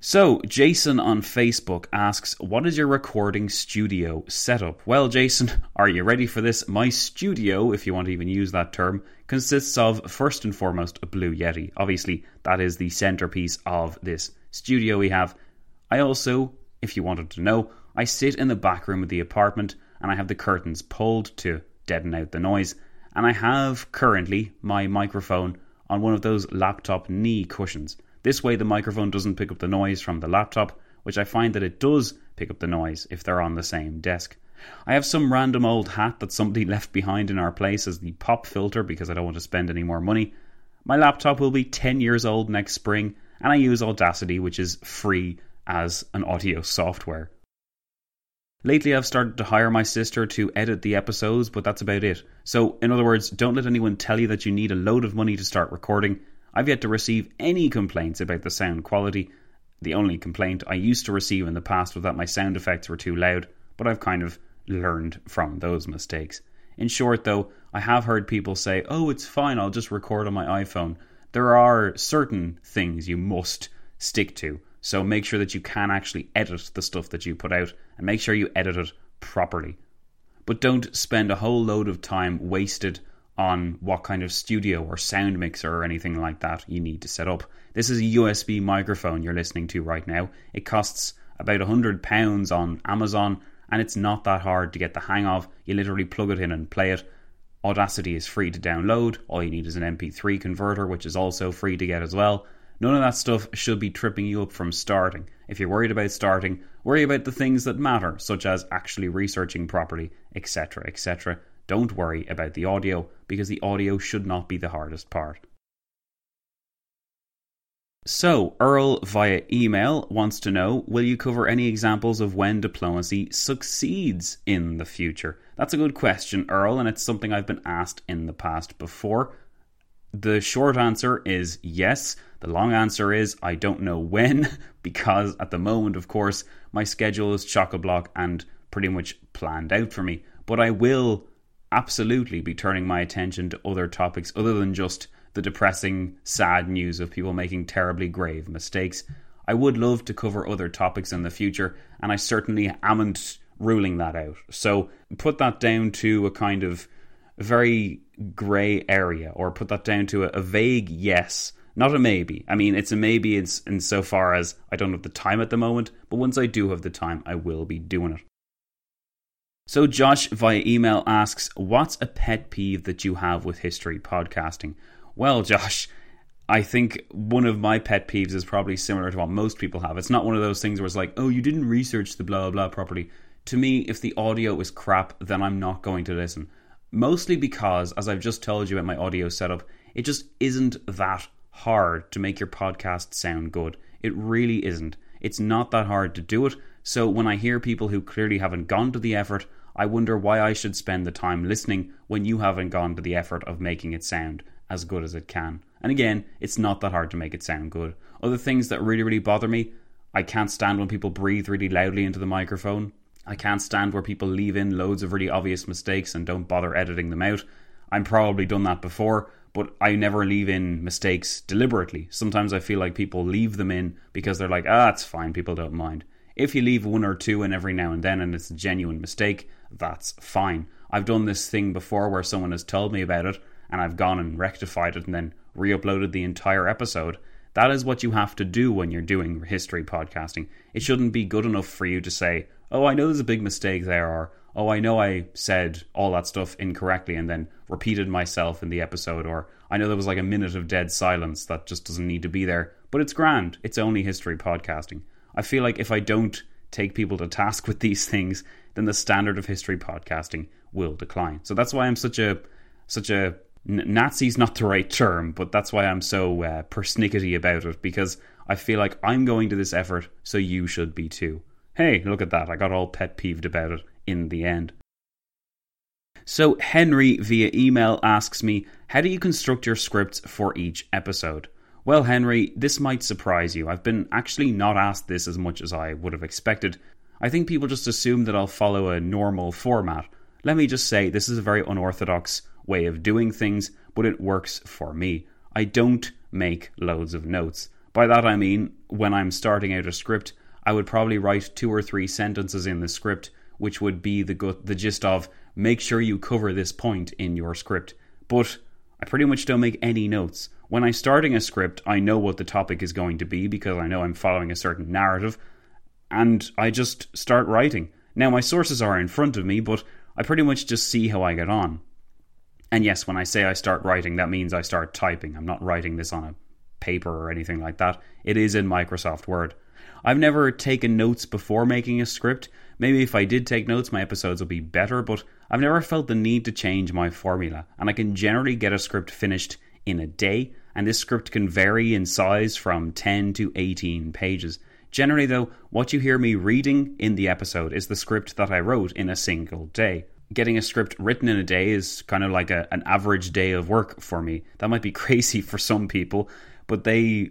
So, Jason on Facebook asks, What is your recording studio setup? Well, Jason, are you ready for this? My studio, if you want to even use that term, consists of first and foremost a Blue Yeti. Obviously, that is the centerpiece of this studio we have. I also, if you wanted to know, I sit in the back room of the apartment and I have the curtains pulled to deaden out the noise. And I have currently my microphone on one of those laptop knee cushions. This way, the microphone doesn't pick up the noise from the laptop, which I find that it does pick up the noise if they're on the same desk. I have some random old hat that somebody left behind in our place as the pop filter because I don't want to spend any more money. My laptop will be 10 years old next spring, and I use Audacity, which is free as an audio software. Lately, I've started to hire my sister to edit the episodes, but that's about it. So, in other words, don't let anyone tell you that you need a load of money to start recording. I've yet to receive any complaints about the sound quality. The only complaint I used to receive in the past was that my sound effects were too loud, but I've kind of learned from those mistakes. In short, though, I have heard people say, oh, it's fine, I'll just record on my iPhone. There are certain things you must stick to, so make sure that you can actually edit the stuff that you put out and make sure you edit it properly. But don't spend a whole load of time wasted on what kind of studio or sound mixer or anything like that you need to set up. This is a USB microphone you're listening to right now. It costs about £100 on Amazon and it's not that hard to get the hang of. You literally plug it in and play it. Audacity is free to download. All you need is an MP3 converter, which is also free to get as well. None of that stuff should be tripping you up from starting. If you're worried about starting, worry about the things that matter, such as actually researching properly, etc., etc. Don't worry about the audio, because the audio should not be the hardest part. So, Earl via email wants to know Will you cover any examples of when diplomacy succeeds in the future? That's a good question, Earl, and it's something I've been asked in the past before. The short answer is yes. The long answer is I don't know when, because at the moment, of course, my schedule is chock a block and pretty much planned out for me. But I will absolutely be turning my attention to other topics other than just the depressing, sad news of people making terribly grave mistakes. I would love to cover other topics in the future, and I certainly amn't ruling that out. So put that down to a kind of very grey area, or put that down to a, a, vague yes, not a maybe. I mean, it's a maybe in, insofar as I don't have the time at the moment, but once I do have the time, I will be doing it. So, Josh via email asks, What's a pet peeve that you have with history podcasting? Well, Josh, I think one of my pet peeves is probably similar to what most people have. It's not one of those things where it's like, oh, you didn't research the blah blah properly. To me, if the audio is crap, then I'm not going to listen. Mostly because, as I've just told you about my audio setup, it just isn't that hard to make your podcast sound good. It really isn't. It's not that hard to do it. So when I hear people who clearly haven't gone to the effort, I wonder why I should spend the time listening when you haven't gone to the effort of making it sound as good as it can. And again, it's not that hard to make it sound good. Other things that really, really bother me I can't stand when people breathe really loudly into the microphone. I can't stand where people leave in loads of really obvious mistakes and don't bother editing them out. I'm probably done that before, but I never leave in mistakes deliberately. Sometimes I feel like people leave them in because they're like, ah, it's fine, people don't mind. If you leave one or two in every now and then and it's a genuine mistake, that's fine. I've done this thing before where someone has told me about it and I've gone and rectified it and then re uploaded the entire episode. That is what you have to do when you're doing history podcasting. It shouldn't be good enough for you to say, oh, I know there's a big mistake there, or oh, I know I said all that stuff incorrectly and then repeated myself in the episode, or I know there was like a minute of dead silence that just doesn't need to be there. But it's grand. It's only history podcasting. I feel like if I don't take people to task with these things, then the standard of history podcasting will decline. So that's why I'm such a such a Nazi's not the right term, but that's why I'm so uh, persnickety about it because I feel like I'm going to this effort, so you should be too. Hey, look at that! I got all pet peeved about it in the end. So Henry via email asks me, "How do you construct your scripts for each episode?" Well, Henry, this might surprise you. I've been actually not asked this as much as I would have expected. I think people just assume that I'll follow a normal format. Let me just say, this is a very unorthodox way of doing things, but it works for me. I don't make loads of notes. By that I mean, when I'm starting out a script, I would probably write two or three sentences in the script, which would be the, the gist of make sure you cover this point in your script. But I pretty much don't make any notes. When I'm starting a script, I know what the topic is going to be because I know I'm following a certain narrative, and I just start writing. Now, my sources are in front of me, but I pretty much just see how I get on. And yes, when I say I start writing, that means I start typing. I'm not writing this on a paper or anything like that. It is in Microsoft Word. I've never taken notes before making a script. Maybe if I did take notes, my episodes would be better, but I've never felt the need to change my formula, and I can generally get a script finished in a day, and this script can vary in size from 10 to 18 pages. Generally, though, what you hear me reading in the episode is the script that I wrote in a single day. Getting a script written in a day is kind of like a, an average day of work for me. That might be crazy for some people, but they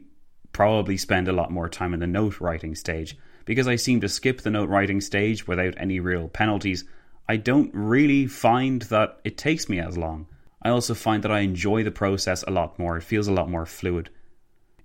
probably spend a lot more time in the note writing stage. Because I seem to skip the note writing stage without any real penalties, I don't really find that it takes me as long. I also find that I enjoy the process a lot more. It feels a lot more fluid.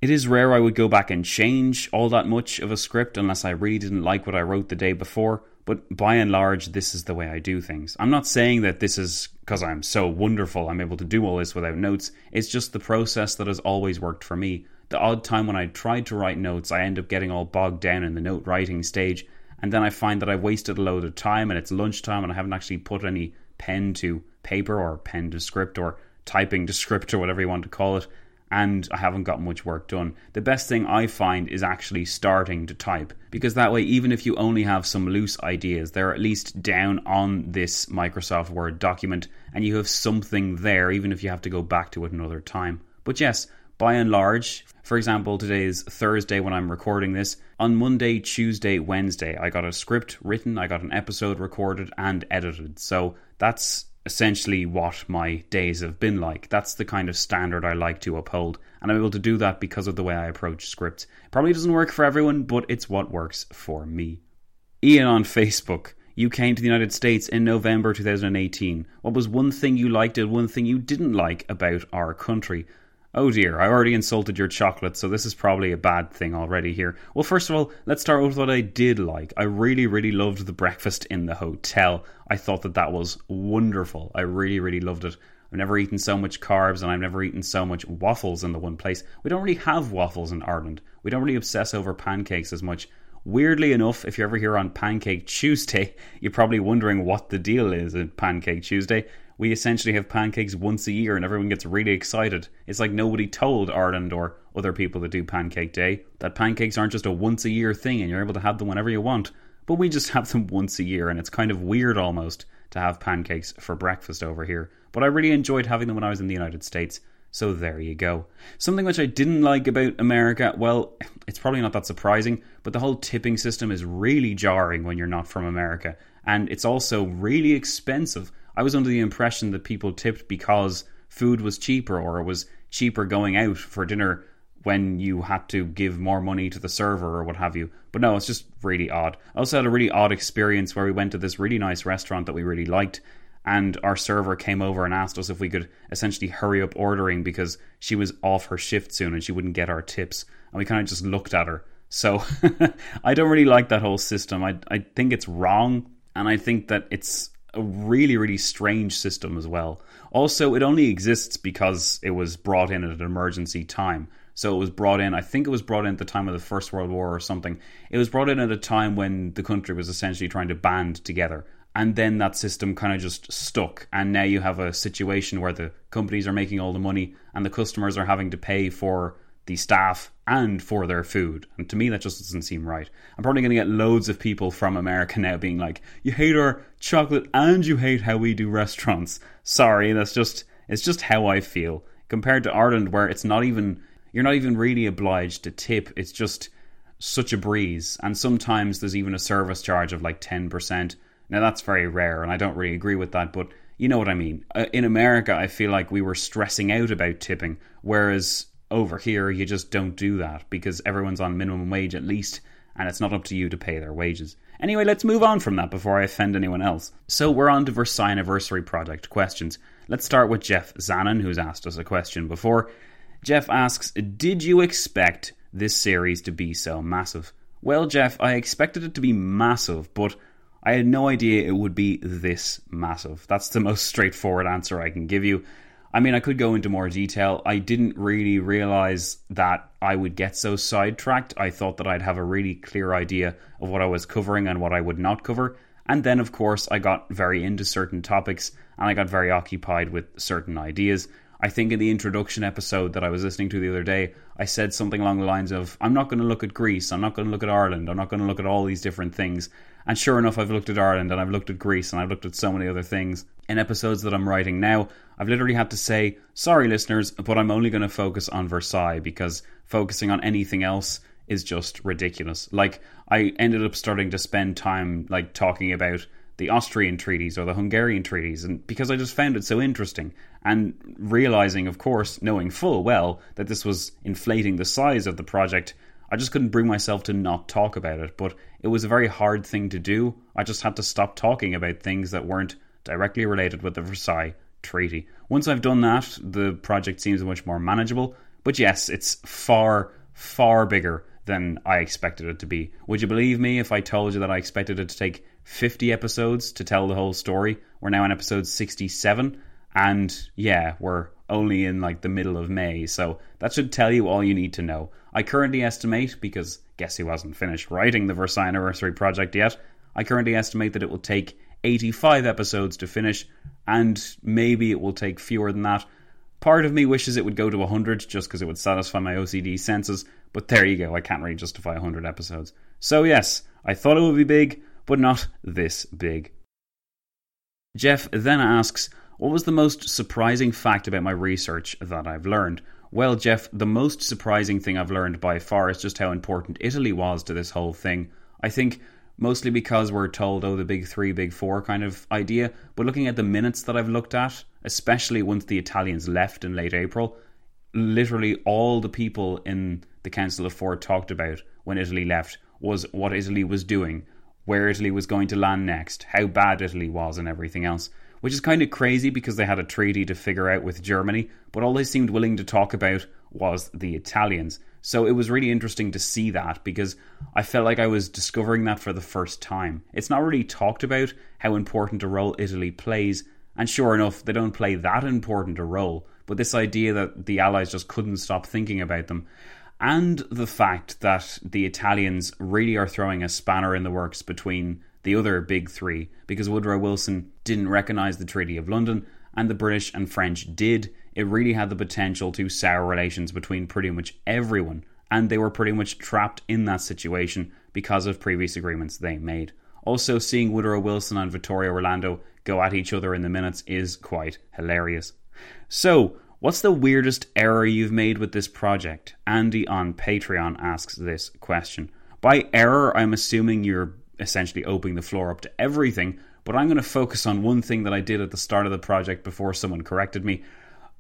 It is rare I would go back and change all that much of a script unless I really didn't like what I wrote the day before, but by and large, this is the way I do things. I'm not saying that this is because I'm so wonderful, I'm able to do all this without notes. It's just the process that has always worked for me. The odd time when I tried to write notes, I end up getting all bogged down in the note writing stage, and then I find that I've wasted a load of time and it's lunchtime and I haven't actually put any pen to paper or pen to script or typing to script or whatever you want to call it and I haven't got much work done. The best thing I find is actually starting to type because that way, even if you only have some loose ideas, they're at least down on this Microsoft Word document and you have something there, even if you have to go back to it another time. But yes, by and large, for example, today is Thursday when I'm recording this. On Monday, Tuesday, Wednesday, I got a script written, I got an episode recorded and edited. So that's essentially what my days have been like. That's the kind of standard I like to uphold, and I'm able to do that because of the way I approach scripts. Probably doesn't work for everyone, but it's what works for me. Ian on Facebook. You came to the United States in November 2018. What was one thing you liked and one thing you didn't like about our country? Oh dear, I already insulted your chocolate, so this is probably a bad thing already here. Well, first of all, let's start with what I did like. I really, really loved the breakfast in the hotel. I thought that that was wonderful. I really, really loved it. I've never eaten so much carbs and I've never eaten so much waffles in the one place. We don't really have waffles in Ireland. We don't really obsess over pancakes as much. Weirdly enough, if you're ever here on Pancake Tuesday, you're probably wondering what the deal is at Pancake Tuesday. We essentially have pancakes once a year and everyone gets really excited. It's like nobody told Ireland or other people that do Pancake Day that pancakes aren't just a once a year thing and you're able to have them whenever you want. But we just have them once a year and it's kind of weird almost to have pancakes for breakfast over here. But I really enjoyed having them when I was in the United States. So there you go. Something which I didn't like about America, well, it's probably not that surprising, but the whole tipping system is really jarring when you're not from America. And it's also really expensive. I was under the impression that people tipped because food was cheaper or it was cheaper going out for dinner when you had to give more money to the server or what have you. But no, it's just really odd. I also had a really odd experience where we went to this really nice restaurant that we really liked and our server came over and asked us if we could essentially hurry up ordering because she was off her shift soon and she wouldn't get our tips. And we kind of just looked at her. So I don't really like that whole system. I, I think it's wrong and I think that it's a really, really strange system as well. Also, it only exists because it was brought in at an emergency time. So it was brought in, I think it was brought in at the time of the First World War or something. It was brought in at a time when the country was essentially trying to band together and then that system kind of just stuck and now you have a situation where the companies are making all the money and the customers are having to pay for the staff and for their food. And to me that just doesn't seem right. I'm probably going to get loads of people from america now being like you hate our chocolate and you hate how we do restaurants. Sorry that's just it's just how i feel. Compared to ireland where it's not even you're not even really obliged to tip it's just such a breeze. And sometimes there's even a service charge of like 10% now, that's very rare, and I don't really agree with that, but you know what I mean. Uh, in America, I feel like we were stressing out about tipping, whereas over here, you just don't do that because everyone's on minimum wage at least, and it's not up to you to pay their wages. Anyway, let's move on from that before I offend anyone else. So, we're on to Versailles Anniversary Project questions. Let's start with Jeff Zanin, who's asked us a question before. Jeff asks Did you expect this series to be so massive? Well, Jeff, I expected it to be massive, but I had no idea it would be this massive. That's the most straightforward answer I can give you. I mean, I could go into more detail. I didn't really realize that I would get so sidetracked. I thought that I'd have a really clear idea of what I was covering and what I would not cover. And then, of course, I got very into certain topics and I got very occupied with certain ideas. I think in the introduction episode that I was listening to the other day, I said something along the lines of, I'm not going to look at Greece, I'm not going to look at Ireland, I'm not going to look at all these different things. And sure enough, I've looked at Ireland and I've looked at Greece and I've looked at so many other things. In episodes that I'm writing now, I've literally had to say, sorry, listeners, but I'm only going to focus on Versailles because focusing on anything else is just ridiculous. Like, I ended up starting to spend time, like, talking about the Austrian treaties or the Hungarian treaties, and because I just found it so interesting, and realizing, of course, knowing full well that this was inflating the size of the project I just couldn't bring myself to not talk about it, but it was a very hard thing to do. I just had to stop talking about things that weren't directly related with the Versailles Treaty. Once I've done that, the project seems much more manageable. But yes, it's far, far bigger than I expected it to be. Would you believe me if I told you that I expected it to take 50 episodes to tell the whole story? We're now on episode 67, and yeah, we're only in like the middle of May, so that should tell you all you need to know. I currently estimate, because guess who hasn't finished writing the Versailles Anniversary project yet, I currently estimate that it will take 85 episodes to finish, and maybe it will take fewer than that. Part of me wishes it would go to 100 just because it would satisfy my OCD senses, but there you go, I can't really justify 100 episodes. So, yes, I thought it would be big, but not this big. Jeff then asks, What was the most surprising fact about my research that I've learned? Well, Jeff, the most surprising thing I've learned by far is just how important Italy was to this whole thing. I think mostly because we're told, oh, the big three, big four kind of idea. But looking at the minutes that I've looked at, especially once the Italians left in late April, literally all the people in the Council of Four talked about when Italy left was what Italy was doing, where Italy was going to land next, how bad Italy was, and everything else which is kind of crazy because they had a treaty to figure out with Germany, but all they seemed willing to talk about was the Italians. So it was really interesting to see that because I felt like I was discovering that for the first time. It's not really talked about how important a role Italy plays, and sure enough, they don't play that important a role, but this idea that the Allies just couldn't stop thinking about them. And the fact that the Italians really are throwing a spanner in the works between the other big three because Woodrow Wilson didn't recognise the Treaty of London and the British and French did, it really had the potential to sour relations between pretty much everyone, and they were pretty much trapped in that situation because of previous agreements they made. Also, seeing Woodrow Wilson and Vittorio Orlando go at each other in the minutes is quite hilarious. So, what's the weirdest error you've made with this project? Andy on Patreon asks this question. By error, I'm assuming you're essentially opening the floor up to everything, but I'm going to focus on one thing that I did at the start of the project before someone corrected me.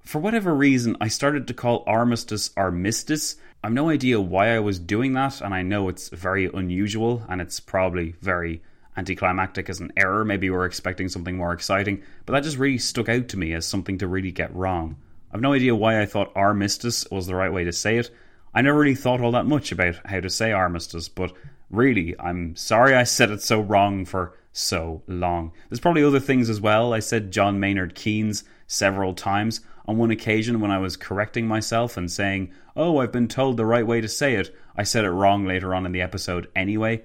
For whatever reason, I started to call armistice armistice. I've no idea why I was doing that, and I know it's very unusual and it's probably very anticlimactic as an error. Maybe we are expecting something more exciting, but that just really stuck out to me as something to really get wrong. I've no idea why I thought armistice was the right way to say it. I never really thought all that much about how to say armistice, but really, I'm sorry I said it so wrong for so long. There's probably other things as well. I said John Maynard Keynes several times. On one occasion, when I was correcting myself and saying, Oh, I've been told the right way to say it, I said it wrong later on in the episode anyway.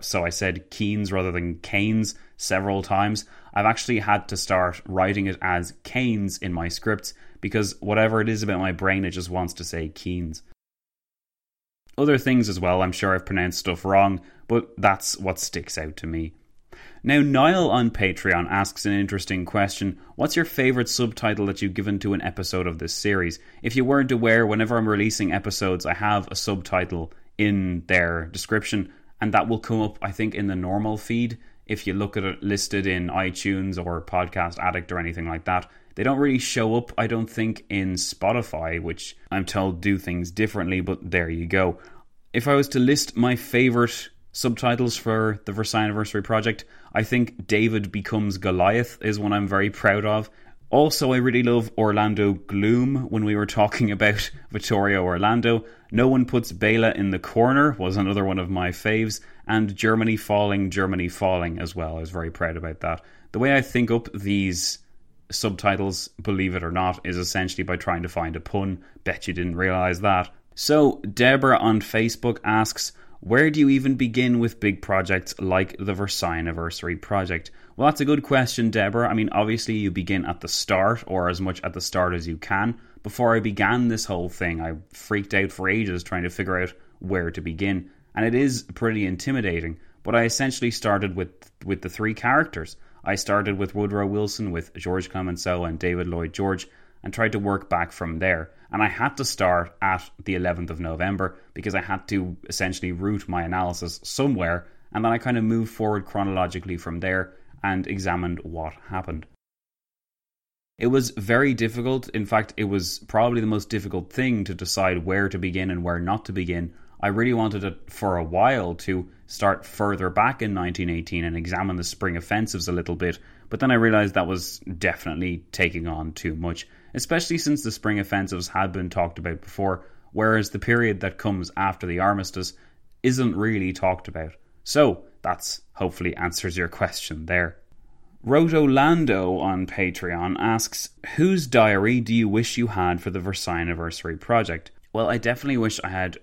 So I said Keynes rather than Keynes several times. I've actually had to start writing it as Keynes in my scripts because whatever it is about my brain, it just wants to say Keynes. Other things as well, I'm sure I've pronounced stuff wrong, but that's what sticks out to me. Now, Niall on Patreon asks an interesting question What's your favourite subtitle that you've given to an episode of this series? If you weren't aware, whenever I'm releasing episodes, I have a subtitle in their description, and that will come up, I think, in the normal feed. If you look at it listed in iTunes or Podcast Addict or anything like that, they don't really show up, I don't think, in Spotify, which I'm told do things differently, but there you go. If I was to list my favourite subtitles for the Versailles Anniversary Project. I think David Becomes Goliath is one I'm very proud of. Also, I really love Orlando Gloom when we were talking about Vittorio Orlando. No One Puts Bela in the Corner was another one of my faves. And Germany Falling, Germany Falling as well. I was very proud about that. The way I think up these subtitles, believe it or not, is essentially by trying to find a pun. Bet you didn't realize that. So, Deborah on Facebook asks, where do you even begin with big projects like the Versailles Anniversary project? Well, that's a good question, Deborah. I mean, obviously, you begin at the start, or as much at the start as you can. Before I began this whole thing, I freaked out for ages trying to figure out where to begin, and it is pretty intimidating. But I essentially started with with the three characters. I started with Woodrow Wilson, with George Clemenceau and David Lloyd George, and tried to work back from there. And I had to start at the 11th of November because I had to essentially root my analysis somewhere. And then I kind of moved forward chronologically from there and examined what happened. It was very difficult. In fact, it was probably the most difficult thing to decide where to begin and where not to begin. I really wanted it for a while to start further back in 1918 and examine the spring offensives a little bit, but then I realized that was definitely taking on too much especially since the spring offensives had been talked about before, whereas the period that comes after the armistice isn't really talked about. So, that's hopefully answers your question there. Rotolando on Patreon asks, Whose diary do you wish you had for the Versailles Anniversary project? Well, I definitely wish I had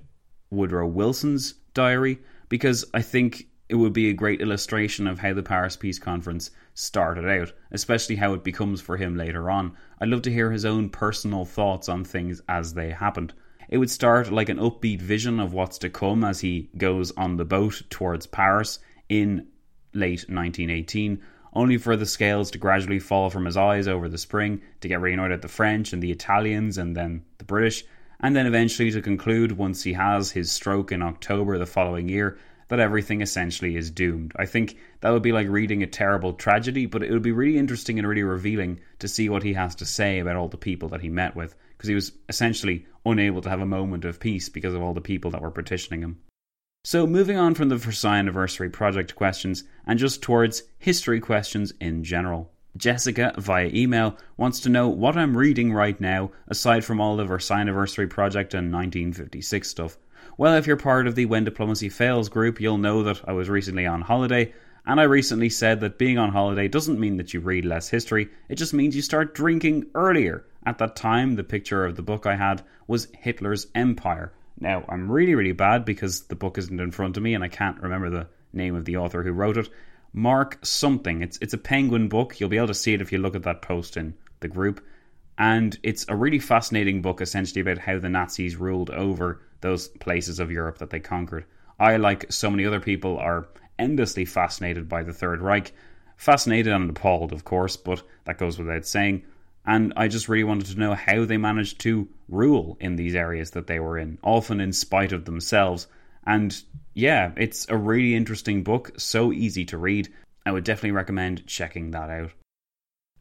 Woodrow Wilson's diary because I think it would be a great illustration of how the Paris Peace Conference started out, especially how it becomes for him later on. I'd love to hear his own personal thoughts on things as they happened. It would start like an upbeat vision of what's to come as he goes on the boat towards Paris in late 1918, only for the scales to gradually fall from his eyes over the spring to get annoyed at the French and the Italians and then the British, and then eventually to conclude once he has his stroke in October the following year that everything essentially is doomed. I think that would be like reading a terrible tragedy, but it would be really interesting and really revealing to see what he has to say about all the people that he met with, because he was essentially unable to have a moment of peace because of all the people that were petitioning him. So, moving on from the Versailles Anniversary Project questions and just towards history questions in general. Jessica, via email, wants to know what I'm reading right now, aside from all the Versailles Anniversary Project and 1956 stuff. Well, if you're part of the When Diplomacy Fails group, you'll know that I was recently on holiday, and I recently said that being on holiday doesn't mean that you read less history, it just means you start drinking earlier. At that time, the picture of the book I had was Hitler's Empire. Now, I'm really, really bad because the book isn't in front of me and I can't remember the name of the author who wrote it. Mark something. It's it's a penguin book. You'll be able to see it if you look at that post in the group. And it's a really fascinating book, essentially, about how the Nazis ruled over those places of Europe that they conquered. I, like so many other people, are endlessly fascinated by the Third Reich. Fascinated and appalled, of course, but that goes without saying. And I just really wanted to know how they managed to rule in these areas that they were in, often in spite of themselves. And yeah, it's a really interesting book, so easy to read. I would definitely recommend checking that out.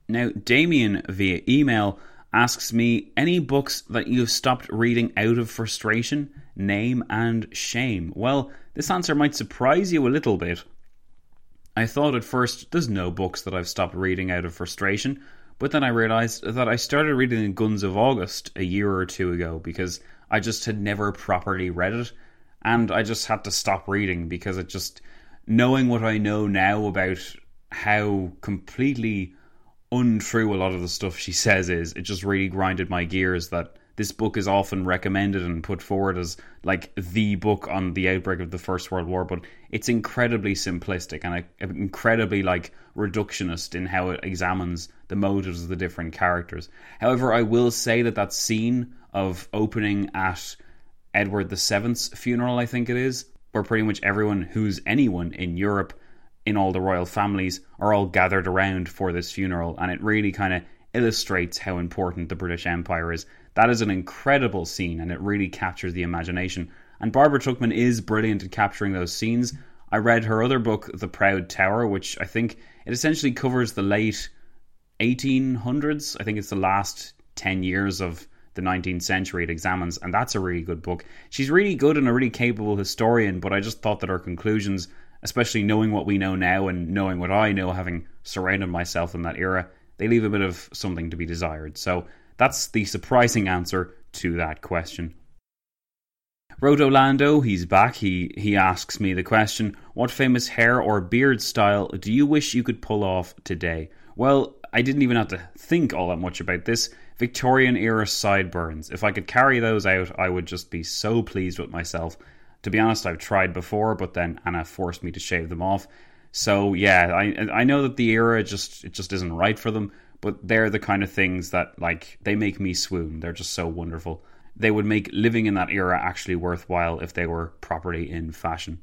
Now, Damien via email asks me any books that you've stopped reading out of frustration, name, and shame. Well, this answer might surprise you a little bit. I thought at first there's no books that I've stopped reading out of frustration, but then I realized that I started reading The Guns of August a year or two ago because I just had never properly read it, and I just had to stop reading because it just knowing what I know now about how completely untrue a lot of the stuff she says is, it just really grinded my gears that this book is often recommended and put forward as like the book on the outbreak of the First World War, but it's incredibly simplistic and incredibly like reductionist in how it examines the motives of the different characters. However, I will say that that scene of opening at Edward VII's funeral, I think it is, where pretty much everyone who's anyone in Europe in all the royal families are all gathered around for this funeral, and it really kind of illustrates how important the British Empire is. That is an incredible scene, and it really captures the imagination. And Barbara Tuchman is brilliant at capturing those scenes. I read her other book, The Proud Tower, which I think it essentially covers the late 1800s. I think it's the last 10 years of the 19th century it examines, and that's a really good book. She's really good and a really capable historian, but I just thought that her conclusions especially knowing what we know now and knowing what I know, having surrounded myself in that era, they leave a bit of something to be desired. So that's the surprising answer to that question. Rotolando, he's back. He he asks me the question: What famous hair or beard style do you wish you could pull off today? Well, I didn't even have to think all that much about this. Victorian era sideburns. If I could carry those out, I would just be so pleased with myself. To be honest, I've tried before, but then Anna forced me to shave them off. So yeah, I I know that the era just it just isn't right for them, but they're the kind of things that like they make me swoon. They're just so wonderful. They would make living in that era actually worthwhile if they were properly in fashion.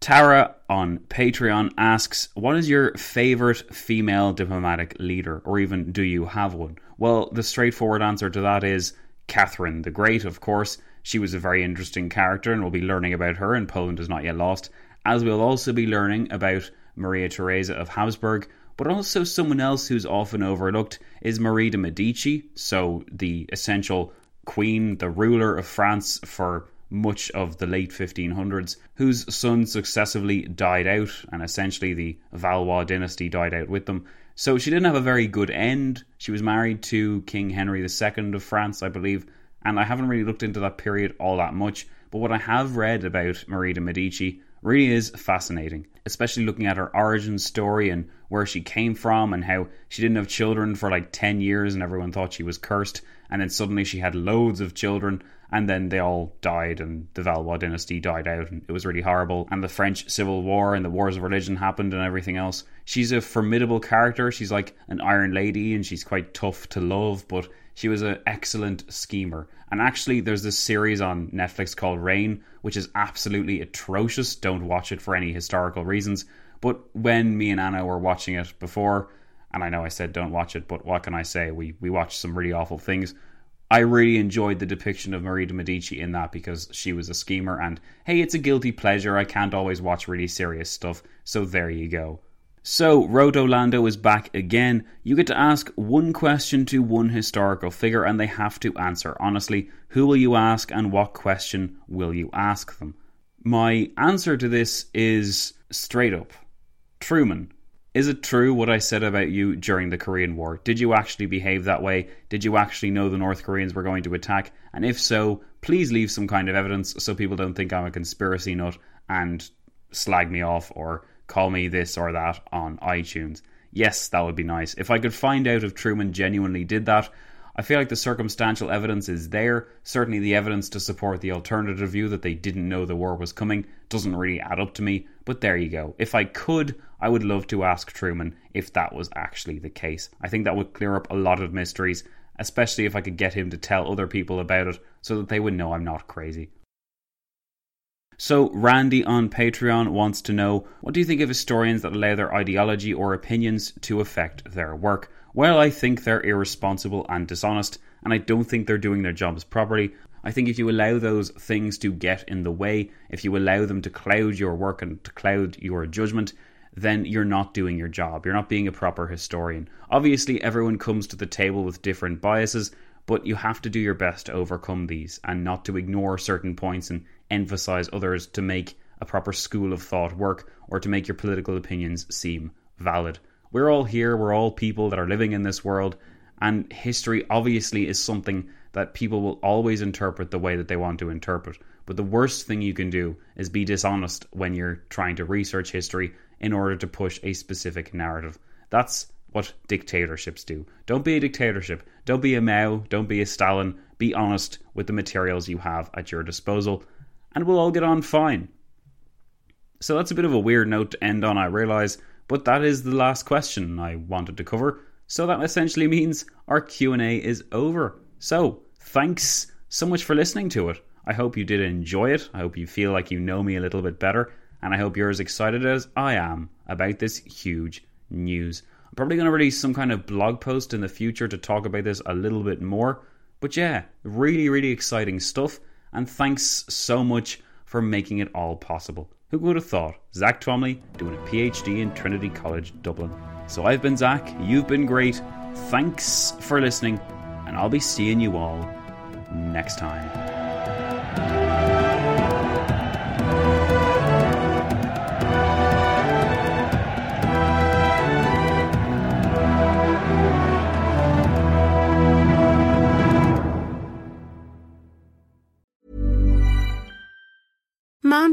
Tara on Patreon asks, What is your favourite female diplomatic leader, or even do you have one? Well, the straightforward answer to that is Catherine the Great, of course. She was a very interesting character, and we'll be learning about her in Poland is Not Yet Lost, as we'll also be learning about Maria Theresa of Habsburg, but also someone else who's often overlooked is Marie de Medici, so the essential queen, the ruler of France for much of the late 1500s, whose sons successively died out, and essentially the Valois dynasty died out with them. So she didn't have a very good end. She was married to King Henry II of France, I believe, and I haven't really looked into that period all that much. But what I have read about Marie de Medici really is fascinating, especially looking at her origin story and where she came from and how she didn't have children for like 10 years and everyone thought she was cursed. And then suddenly she had loads of children and then they all died and the Valois dynasty died out and it was really horrible. And the French Civil War and the wars of religion happened and everything else. She's a formidable character. She's like an Iron Lady and she's quite tough to love, but she was an excellent schemer. And actually, there's this series on Netflix called Reign, which is absolutely atrocious. Don't watch it for any historical reasons. But when me and Anna were watching it before, and I know I said don't watch it, but what can I say? We we watched some really awful things. I really enjoyed the depiction of Marie de Medici in that because she was a schemer, and hey, it's a guilty pleasure. I can't always watch really serious stuff, so there you go. So, Rotolando is back again. You get to ask one question to one historical figure and they have to answer honestly. Who will you ask and what question will you ask them? My answer to this is straight up Truman. Is it true what I said about you during the Korean War? Did you actually behave that way? Did you actually know the North Koreans were going to attack? And if so, please leave some kind of evidence so people don't think I'm a conspiracy nut and slag me off or call me this or that on iTunes. Yes, that would be nice. If I could find out if Truman genuinely did that, I feel like the circumstantial evidence is there. Certainly, the evidence to support the alternative view that they didn't know the war was coming doesn't really add up to me, but there you go. If I could, I would love to ask Truman if that was actually the case. I think that would clear up a lot of mysteries, especially if I could get him to tell other people about it so that they would know I'm not crazy. So, Randy on Patreon wants to know what do you think of historians that allow their ideology or opinions to affect their work? Well, I think they're irresponsible and dishonest, and I don't think they're doing their jobs properly. I think if you allow those things to get in the way, if you allow them to cloud your work and to cloud your judgment, then you're not doing your job. You're not being a proper historian. Obviously, everyone comes to the table with different biases, but you have to do your best to overcome these and not to ignore certain points and emphasize others to make a proper school of thought work or to make your political opinions seem valid. We're all here, we're all people that are living in this world, and history obviously is something that people will always interpret the way that they want to interpret. But the worst thing you can do is be dishonest when you're trying to research history in order to push a specific narrative. That's what dictatorships do. Don't be a dictatorship. Don't be a Mao. Don't be a Stalin. Be honest with the materials you have at your disposal, and we'll all get on fine. So that's a bit of a weird note to end on, I realise. But that is the last question I wanted to cover. So that essentially means our Q&A is over. So, thanks so much for listening to it. I hope you did enjoy it. I hope you feel like you know me a little bit better, and I hope you're as excited as I am about this huge news. I'm probably going to release some kind of blog post in the future to talk about this a little bit more. But yeah, really, really exciting stuff, and thanks so much for making it all possible. Who would have thought? Zach Twamley doing a PhD in Trinity College, Dublin. So I've been Zach, you've been great. Thanks for listening, and I'll be seeing you all next time.